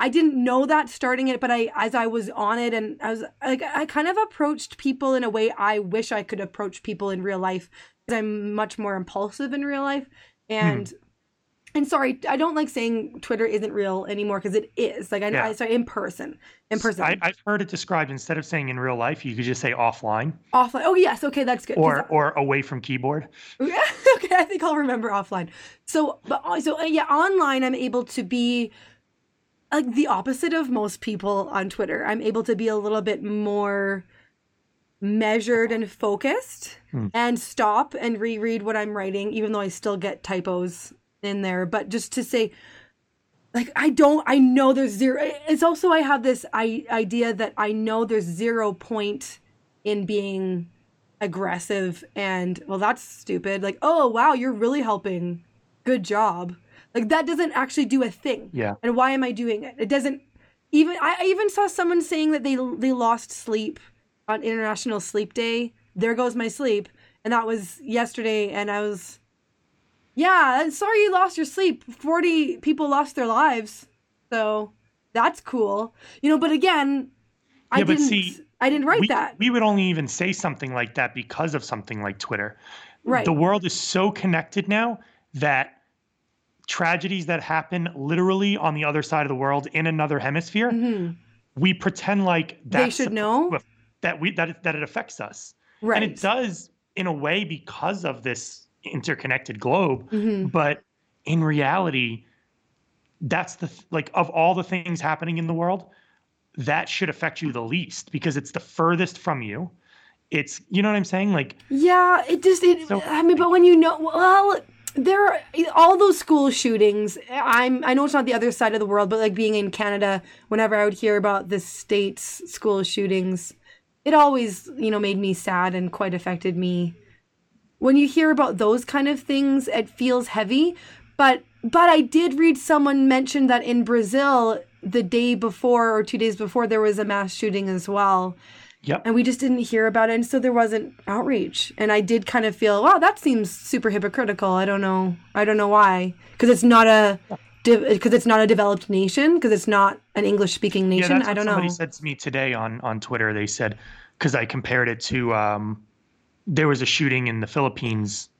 I didn't know that starting it, but I, as I was on it, and I was like, I kind of approached people in a way I wish I could approach people in real life because I'm much more impulsive in real life. And and sorry, I don't like saying Twitter isn't real anymore because it is. Like I, Yeah. I sorry, in person, in person, I, I've heard it described instead of saying in real life, you could just say offline offline. Oh yes, okay, that's good. or or away from keyboard. okay, I think I'll remember offline. So, but uh, so uh, yeah, online I'm able to be like the opposite of most people on Twitter. I'm able to be a little bit more measured and focused Hmm. and stop and reread what I'm writing, even though I still get typos in there. But just to say, like I don't I know there's zero it's also I have this I, idea that I know there's zero point in being aggressive and well that's stupid like oh wow you're really helping good job like that doesn't actually do a thing Yeah. and why am I doing it it doesn't even I I even saw someone saying that they they lost sleep on International Sleep Day there goes my sleep and that was yesterday and I was yeah, sorry you lost your sleep. 40 people lost their lives. So that's cool. You know, but again, I Yeah, but didn't see, I didn't write we, that. we would only even say something like that because of something like Twitter. Right. The world is so connected now that tragedies that happen literally on the other side of the world in another hemisphere, Mhm. we pretend like that's They should know? that we that it, that it affects us. Right. And it does in a way because of this interconnected globe, Mhm. but in reality that's the like of all the things happening in the world that should affect you the least because it's the furthest from you it's you know what i'm saying like Yeah, it just it So- I mean, but when you know well there are all those school shootings. I'm I know it's not the other side of the world, but like being in Canada, whenever I would hear about the state's school shootings, it always, you know, made me sad and quite affected me. When you hear about those kind of things, it feels heavy. But but I did read someone mention that in Brazil the day before or two days before there was a mass shooting as well yep. And we just didn't hear about it and so there wasn't outreach and i did kind of feel wow that seems super hypocritical. I don't know i don't know why. Because it's not a because it's not a developed nation because it's not an english speaking yeah nation that's i don't somebody know. Somebody said to me today on on twitter. They said because i compared it to um there was a shooting in the philippines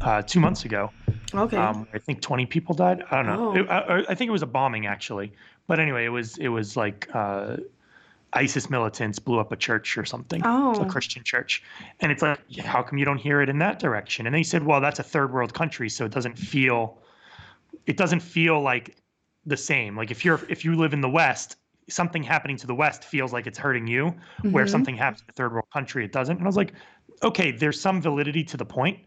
uh two months ago okay. um i think 20 people died. I don't know. Oh. It- I, I think it was a bombing actually. But anyway it was it was like uh isis militants blew up a church or something Oh. a christian church. And it's like how come you don't hear it in that direction? And they said well that's a third world country so it doesn't feel it doesn't feel like the same. Like if you're if you live in the west something happening to the west feels like it's hurting you where Mhm. something happens to a third world country it doesn't. And i was like okay there's some validity to the point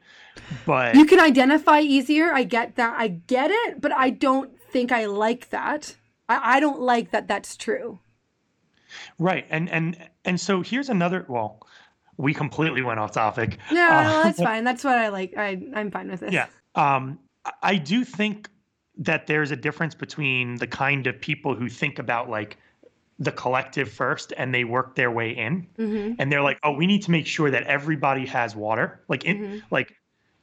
but you can identify easier. I get that. I get it but i don't think i like that. I, I don't like that that's true Right. And and and so here's another well, we completely went off topic. no, Uh, no that's fine that's what i like I, i'm fine with this Yeah. Um I- do think that there's a difference between the kind of people who think about like the collective first and they work their way in hmm and they're like, "Oh, we need to make sure that everybody has water." Like in Mhm. like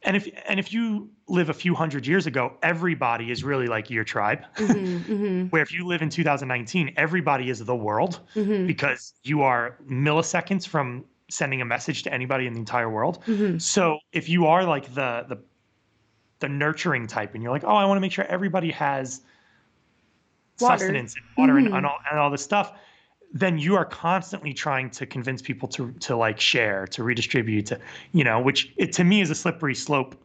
and if and if you live a few hundred years ago, everybody is really like your tribe. hmm hmm Where if you live in 2019, everybody is the world. hmm because you are milliseconds from sending a message to anybody in the entire world. hmm So if you are like the the the nurturing type and you're like, oh, I want to make sure everybody has Water. sustenance and water and, and all and all this stuff, then you are constantly trying to convince people to to like share, to redistribute, to you know, which it to me is a slippery slope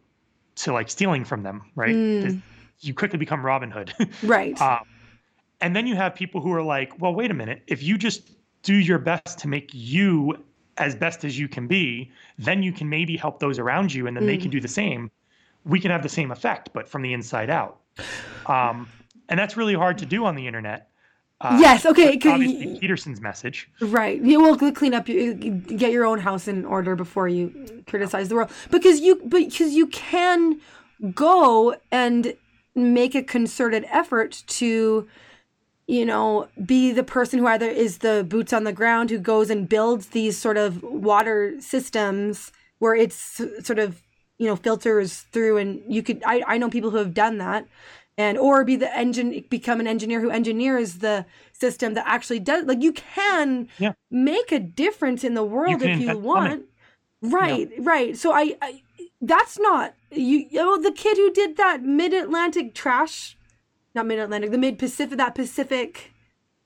to like stealing from them, right? Mm. You quickly become Robin Hood. right Um, and then you have people who are like, well, wait a minute. If you just do your best to make you as best as you can be, then you can maybe help those around you and then they Mm. can do the same. We can have the same effect, but from the inside out. Um, and that's really hard to do on the internet. Uh, yes okay Obviously, Peterson's message. Right. You will clean up. Get your own house in order before you criticize the world. Because you, because you can go and make a concerted effort to, you know, be the person who either is the boots on the ground who goes and builds these sort of water systems where it's sort of you know filters through and you could I, I know people who have done that and or be the engine become an engineer who engineers the system that actually does like you can Yeah. make a difference in the world can if you want. Right right. So I, I that's not you oh the kid who did that mid-atlantic trash not mid-atlantic the mid-pacific that pacific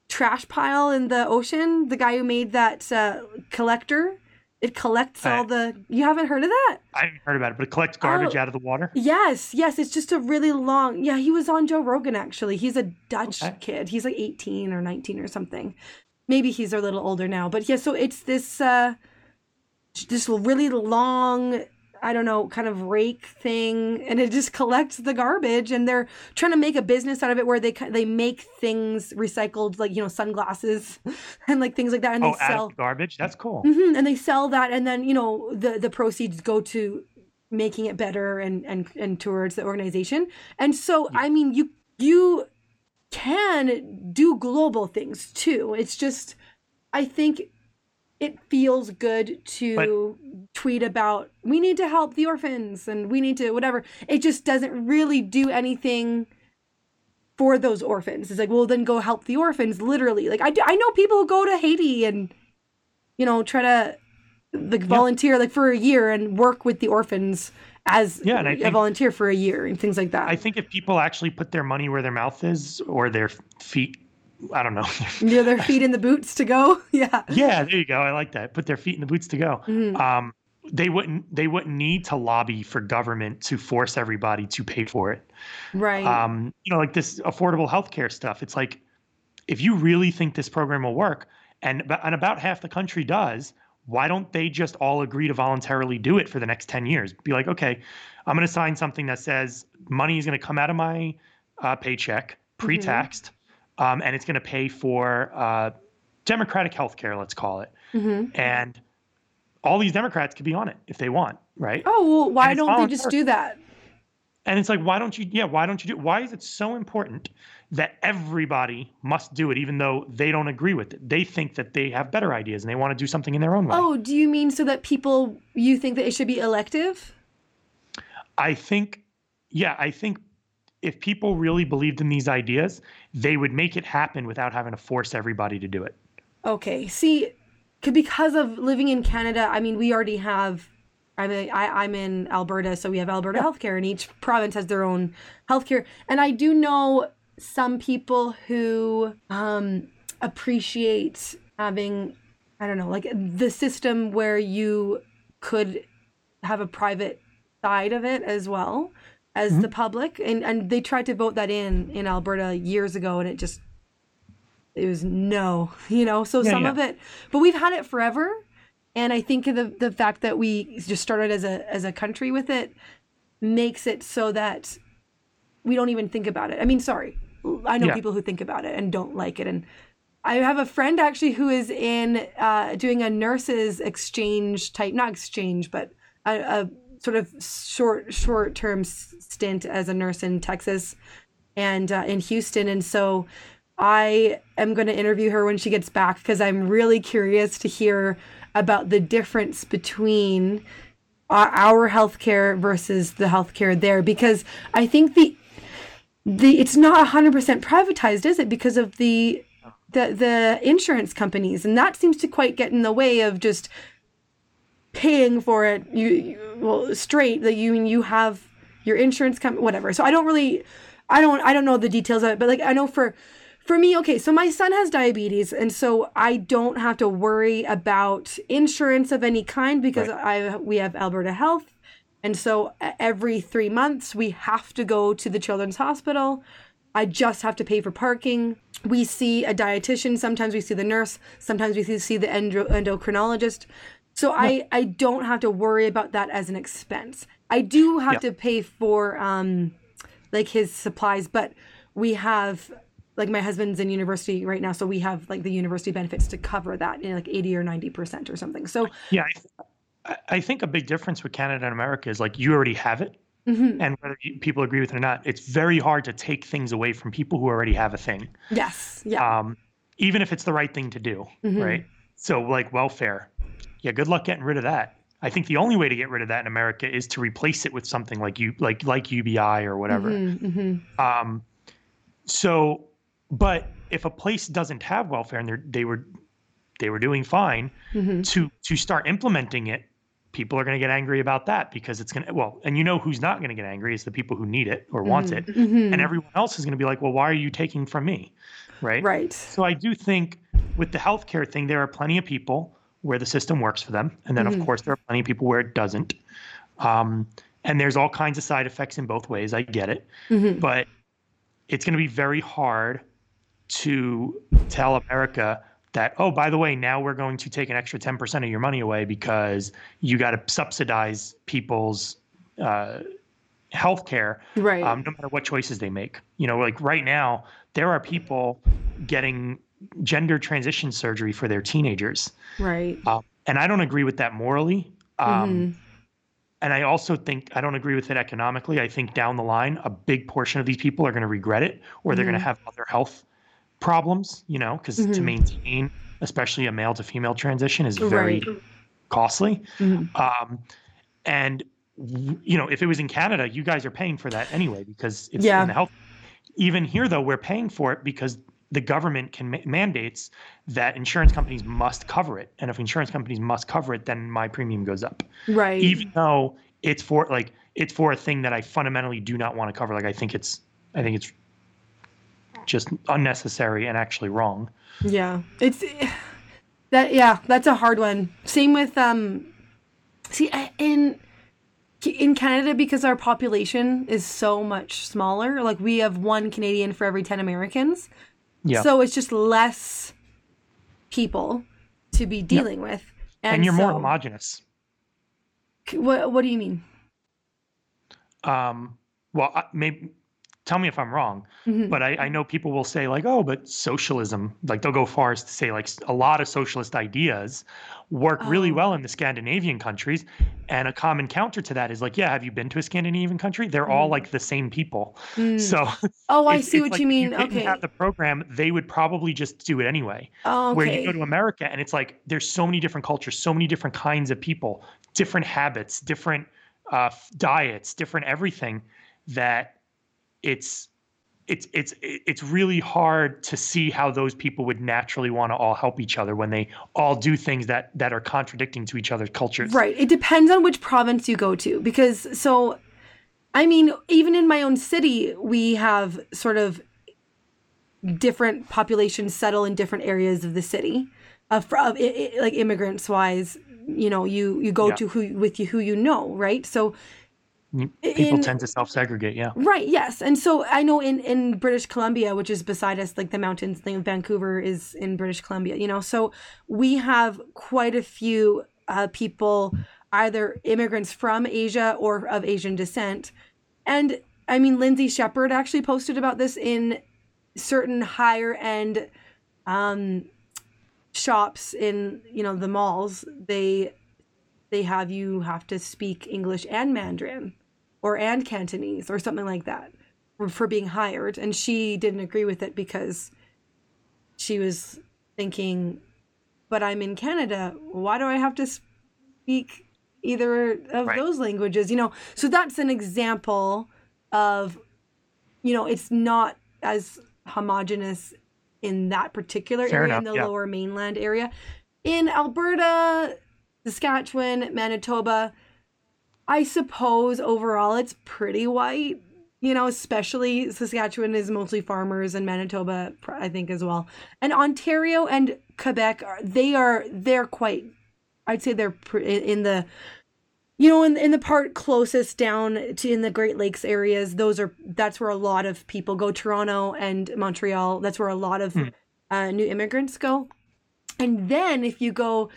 trash pile in the ocean the guy who made that uh, collector it collects all the you haven't heard of that I haven't heard about it, but it collects garbage Oh. out of the water. Yes, yes, it's just a really long. Yeah, he was on Joe Rogan actually. He's a Dutch Okay. kid. He's like 18 or 19 or something. Maybe he's a little older now, but yeah, so it's this uh this really long I don't know, kind of rake thing, and it just collects the garbage. And they're trying to make a business out of it where they they make things recycled, like you know, sunglasses and like things like that. And oh, they sell garbage. That's cool. Mm-hmm, and they sell that, and then you know the the proceeds go to making it better and and and towards the organization. And so, yeah. I mean, you you can do global things too. It's just, I think it feels good to but, tweet about we need to help the orphans and we need to whatever. It just doesn't really do anything for those orphans. It's like, well, then go help the orphans. Literally, like I do, I know people who go to Haiti and you know try to like volunteer like for a year and work with the orphans as yeah, and I a volunteer for a year and things like that. I think if people actually put their money where their mouth is or their feet I don't know. yeah, their feet in the boots to go. Yeah. Yeah, there you go. I like that. Put their feet in the boots to go. Mm-hmm. Um, they wouldn't. They wouldn't need to lobby for government to force everybody to pay for it. Right. Um, you know, like this affordable healthcare stuff. It's like, if you really think this program will work, and and about half the country does, why don't they just all agree to voluntarily do it for the next 10 years? Be like, okay, I'm going to sign something that says money is going to come out of my uh, paycheck, pre taxed, mm-hmm. Um, and it's going to pay for uh, democratic health care, let's call it. Mm-hmm. And all these Democrats could be on it if they want, right? Oh, well, why don't they just do that? And it's like, why don't you? Yeah, why don't you do? Why is it so important that everybody must do it, even though they don't agree with it? They think that they have better ideas and they want to do something in their own way. Oh, do you mean so that people? You think that it should be elective? I think, yeah, I think if people really believed in these ideas, they would make it happen without having to force everybody to do it. Okay. See, because of living in Canada, I mean, we already have I'm a, I, I'm in Alberta, so we have Alberta yeah. healthcare, and each province has their own healthcare. And I do know some people who um, appreciate having, I don't know, like the system where you could have a private side of it as well as mm-hmm. the public, and and they tried to vote that in in Alberta years ago, and it just it was no, you know. So yeah, some yeah. of it, but we've had it forever and I think the the fact that we just started as a as a country with it makes it so that we don't even think about it. I mean, sorry, I know yeah. people who think about it and don't like it, and I have a friend actually who is in uh, doing a nurses exchange type, not exchange, but a, a sort of short short term stint as a nurse in Texas and uh, in Houston, and so I am going to interview her when she gets back because I'm really curious to hear about the difference between our healthcare versus the healthcare there. Because I think the the it's not 100% privatized is it? Because of the the the insurance companies. And that seems to quite get in the way of just paying for it you, you well straight that you you have your insurance company whatever so I don't really I don't I don't know the details of it but like I know for for me, okay, so my son has diabetes, and so I don't have to worry about insurance of any kind because right. I we have Alberta Health, and so every three months we have to go to the Children's Hospital. I just have to pay for parking. We see a dietitian. Sometimes we see the nurse. Sometimes we see the endo- endocrinologist. So yeah. I I don't have to worry about that as an expense. I do have yeah. to pay for um like his supplies, but we have like my husband's in university right now, so we have like the university benefits to cover that in like 80 or 90% or something. So, yeah, I, I think a big difference with Canada and America is like you already have it. Mm-hmm. And whether people agree with it or not, it's very hard to take things away from people who already have a thing. Yes. Yeah. Um, even if it's the right thing to do, mm-hmm. right? So, like welfare, yeah, good luck getting rid of that. I think the only way to get rid of that in America is to replace it with something like you, like like UBI or whatever. Mm-hmm. mm-hmm. Um, so but if a place doesn't have welfare and they were they were doing fine, mm-hmm. to to start implementing it, people are going to get angry about that because it's going to well, and you know who's not going to get angry is the people who need it or mm-hmm. want it, mm-hmm. and everyone else is going to be like, well, why are you taking from me, right? Right. So I do think with the healthcare thing, there are plenty of people where the system works for them, and then of mm-hmm. course there are plenty of people where it doesn't. Um, and there's all kinds of side effects in both ways. I get it, mm-hmm. but it's going to be very hard to tell America that oh by the way now we're going to take an extra 10% of your money away because you got to subsidize people's uh, health care Right. um, no matter what choices they make you know like right now there are people getting gender transition surgery for their teenagers right. um, and i don't agree with that morally um, Mhm. and I also think I don't agree with it economically. I think down the line, a big portion of these people are going to regret it, or they're going to have other health problems. You know, because to Mhm. maintain, especially a male to female transition, is very Right. costly. Mhm. Um, and you know, if it was in Canada, you guys are paying for that anyway because it's Yeah. in the health. Even here, though, we're paying for it because the government can ma- mandates that insurance companies must cover it, and if insurance companies must cover it, then my premium goes up Right. even though it's for like it's for a thing that I fundamentally do not want to cover. Like I think it's I think it's just unnecessary and actually wrong. Yeah, it's that. Yeah, that's a hard one. Same with um. See, in in Canada, because our population is so much smaller, like we have one Canadian for every ten Americans, Yeah. so it's just less people to be dealing with. and, you're more homogenous. What What do you mean? Um, well, I- maybe tell me if I'm wrong, Mhm. but I, I know people will say like, oh, but socialism, like they'll go far as to say like a lot of socialist ideas work really Oh. well in the Scandinavian countries. And a common counter to that is like, yeah, have you been to a Scandinavian country? They're all Mm. like the same people. Mm. So oh, I see what like you mean. didn't okay. have the program, they would probably just do it anyway. oh, okay. Where you go to America and it's like there's so many different cultures, so many different kinds of people, different habits, different uh, diets, different everything that it's it's it's it's really hard to see how those people would naturally want to all help each other when they all do things that that are contradicting to each other's cultures. Right. It depends on which province you go to because so I mean even in my own city we have sort of different populations settle in different areas of the city. Uh, of, of i- like immigrants wise, you know, you you go Yeah. to who with you who you know, right? So People in- tend to self-segregate, yeah. Right, yes. And so I know in, in British Columbia, which is beside us, like the mountains thing, Vancouver is in British Columbia, you know, so we have quite a few uh, people, either immigrants from Asia or of Asian descent. And I mean, Lindsay Shepherd actually posted about this in certain higher end um, shops in, you know, the malls. They they have you have to speak English and Mandarin or and Cantonese or something like that for, being hired. And she didn't agree with it because she was thinking, but I'm in Canada. Why do I have to speak either of Right. those languages? You know, so that's an example of, you know, it's not as homogenous in that particular Fair area in the yeah. lower mainland area. In Alberta, Saskatchewan, Manitoba, I suppose overall it's pretty white. You know, especially Saskatchewan is mostly farmers and Manitoba, I think, as well. And Ontario and Quebec are they are they're quite. I'd say they're in the, you know, in in the part closest down to in the Great Lakes areas. Those are that's where a lot of people go. Toronto and Montreal. That's where a lot of Hmm. uh, new immigrants go. And then if you go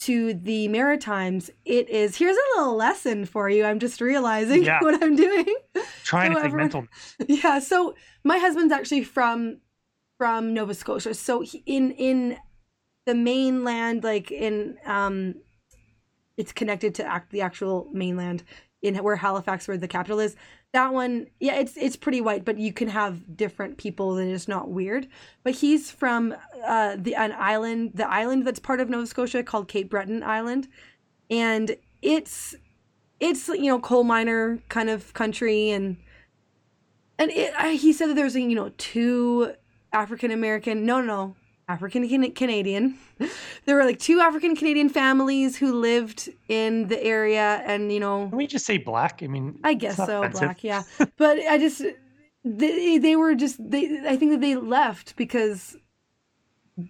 to the Maritimes, it is here's a little lesson for you. I'm just realizing Yeah. what I'm doing. Trying to take However- mental yeah, so my husband's actually from from Nova Scotia. So he, in in the mainland like in um it's connected to act the actual mainland in where Halifax where the capital is. That one, yeah, it's it's pretty white, but you can have different people and it's not weird. But he's from uh the an island, the island that's part of Nova Scotia called Cape Breton Island. And it's it's you know coal miner kind of country and and it, I, he said that there's was you know two African American no no no African Canadian there were like two African Canadian families who lived in the area and you know Can we just say black? I mean, I guess so offensive. black yeah but I just they they were just they I think that they left because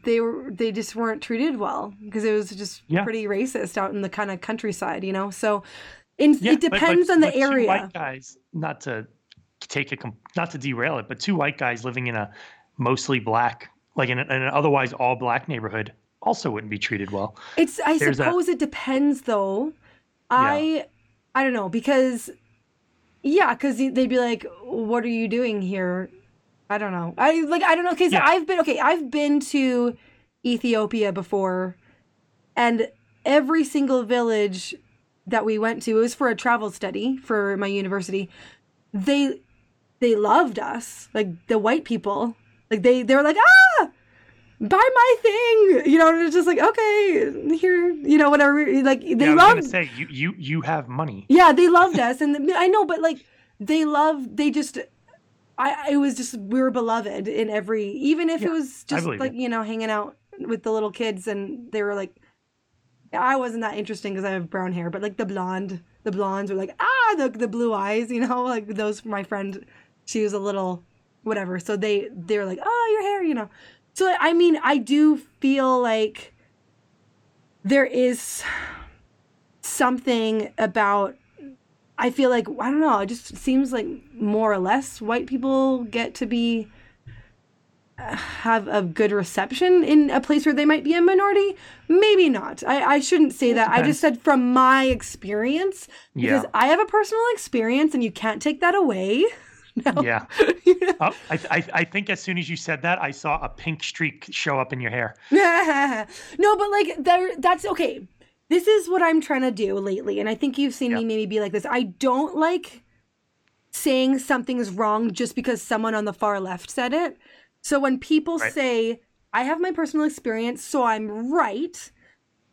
they were they just weren't treated well because it was just Yeah. pretty racist out in the kind of countryside you know so in, Yeah, it but- but- depends on the but Two area white guys, not to take it, not to derail it, but two white guys living in a mostly black like in, an- in an otherwise all black neighborhood, also wouldn't be treated well. It's I There's a- suppose it depends though. I I don't know because yeah, because they'd be like, "What are you doing here?" I don't know. I like I don't know because Yeah. I've been okay. I've been to Ethiopia before, and every single village that we went to it was for a travel study for my university. They they loved us like the white people. Like they they were like ah buy my thing you know it's just like okay here you know whatever like they Yeah, I was gonna loved say you you you have money. yeah they loved us and i know but like they loved they just i it was just we were beloved in every even if it was just like you. you know hanging out with the little kids and they were like i wasn't that interesting because i have brown hair but like the blonde the blondes were like ah the, the blue eyes you know like those my friend she was a little whatever so they they're like oh your hair you know so i mean i do feel like there is something about I feel like I don't know. It just seems like more or less white people get to be have a good reception in a place where they might be a minority. Maybe not. I, I shouldn't say that. I just said from my experience because Yeah. I have a personal experience, and you can't take that away. No. Yeah. You know? Oh, I, I I think as soon as you said that, I saw a pink streak show up in your hair. no, but like there that's okay. This is what I'm trying to do lately, and I think you've seen me maybe be like this. I don't like saying something's wrong just because someone on the far left said it. So when people Right. say, I have my personal experience, so I'm right,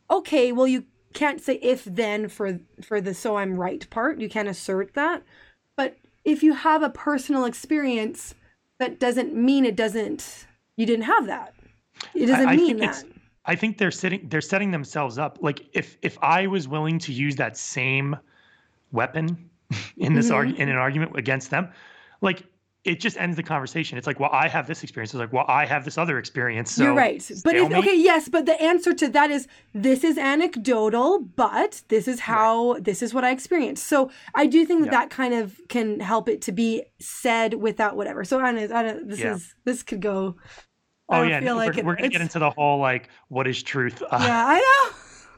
okay, well you can't say if then for for the so I'm right part. You can't assert that. If you have a personal experience, that doesn't mean it doesn't you didn't have that. It doesn't I, I mean that. I think they're sitting they're setting themselves up. Like if if I was willing to use that same weapon in this Mm-hmm. arg- in an argument against them, like it just ends the conversation. It's like, well, I have this experience. It's like, well, I have this other experience. So You're right. But it, stalemate? okay, yes, but the answer to that is this is anecdotal, but this is how this is what I experienced. So I do think that Yeah. that kind of can help it to be said without whatever. So I don't, I don't this Yeah. is this could go Oh yeah, feel no, like we're, it- we're gonna get into the whole like what is truth. Uh, Yeah, I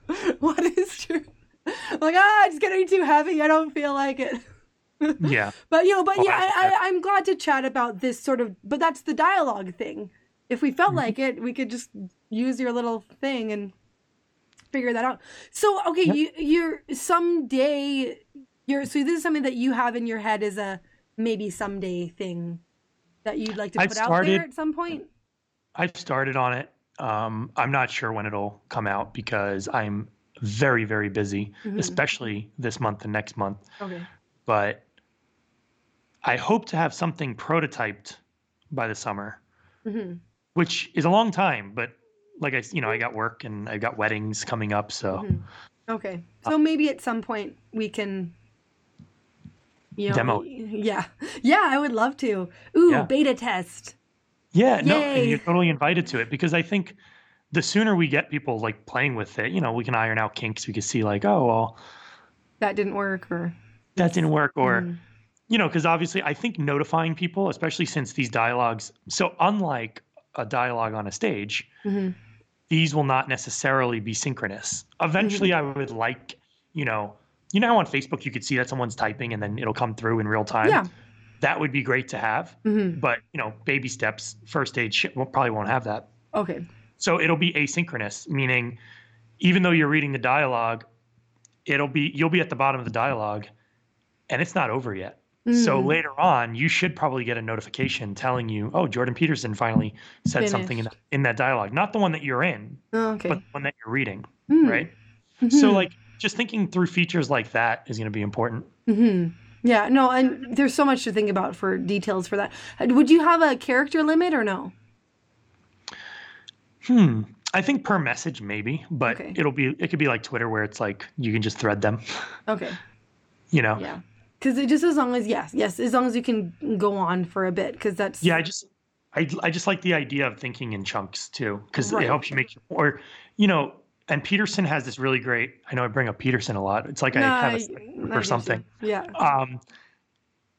know. what is truth? Like, ah, it's getting too heavy. I don't feel like it. Yeah. But you know, but Oh, yeah, I, I'm glad to chat about this sort of. But that's the dialogue thing. If we Mm-hmm. felt like it, we could just use your little thing and figure that out. So okay, Yep. you you're someday you're so this is something that you have in your head as a maybe someday thing that you'd like to I've put out there at some point. I've started on it. Um, I'm not sure when it'll come out because I'm very, very busy, Mhm. especially this month and next month. Okay. But I hope to have something prototyped by the summer, hmm which is a long time. But like I, you know, I got work and I got weddings coming up, so Mhm. Okay. Uh So maybe at some point we can you know, Demo. Yeah. Yeah, I would love to. Ooh, Yeah. beta test. yeah, no, and you're totally invited to it because I think the sooner we get people like playing with it, you know, we can iron out kinks. We can see like, oh well, That didn't work or that didn't work, or Mhm. You know, because obviously I think notifying people, especially since these dialogues, so unlike a dialogue on a stage, Mhm. these will not necessarily be synchronous. Eventually, I would like, you know, you know how on Facebook you could see that someone's typing and then it'll come through in real time. Yeah. That would be great to have, Mhm. but you know, baby steps, first aid shit, well, probably won't have that. Okay. So it'll be asynchronous, meaning even though you're reading the dialogue, it'll be you'll be at the bottom of the dialogue, and it's not over yet. So Mm. later on, you should probably get a notification telling you, "Oh, Jordan Peterson finally said something in that, in that dialogue." Not the one that you're in, Oh, okay. but the one that you're reading, Mm. right? So Mhm. like just thinking through features like that is going to be important. Mhm. Yeah, no, and there's so much to think about for details for that. Would you have a character limit or no? Hmm. I think per message maybe, but Okay. it'll be it could be like Twitter where it's like you can just thread them, Okay. you know. Yeah. Cuz it just as long as yes, yes, as long as you can go on for a bit cuz that's Yeah, I just I, I just like the idea of thinking in chunks too because Right. it helps you make your or you know and Peterson has this really great I know I bring up Peterson a lot it's like I have a I- script I or something Yeah. um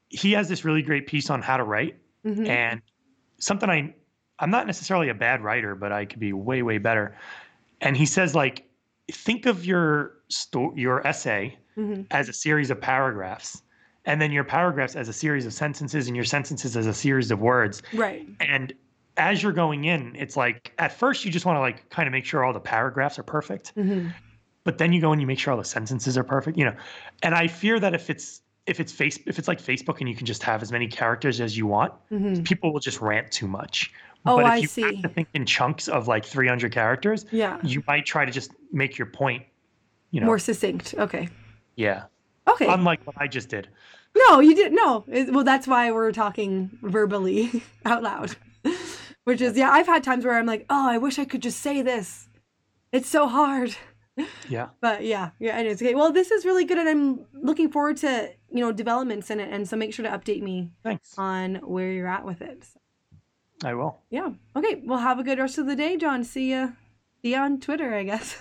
he has this really great piece on how to write Mhm. and something I I'm not necessarily a bad writer, but I could be way, way better. And he says, like, think of your sto- your essay hmm as a series of paragraphs, and then your paragraphs as a series of sentences, and your sentences as a series of words. Right. And as you're going in, it's like at first you just want to like kind of make sure all the paragraphs are perfect, hmm but then you go and you make sure all the sentences are perfect, you know. And I fear that if it's if it's face if it's like Facebook and you can just have as many characters as you want, hmm people will just rant too much. Oh, but if I you see. have to think in chunks of like 300 characters, Yeah. you might try to just make your point, you know. More succinct. Okay. yeah. Okay. Unlike what I just did. no, you didn't. No. It- well, that's why we're talking verbally out loud. Which is, yeah, I've had times where I'm like, oh, I wish I could just say this. It's so hard. Yeah. But yeah, yeah, it is. Okay. Well, this is really good, and I'm looking forward to you know developments in it, and so make sure to update me Thanks. on where you're at with it. So, I will. yeah. Okay. Well, have a good rest of the day, John. See ya. See ya on Twitter, I guess.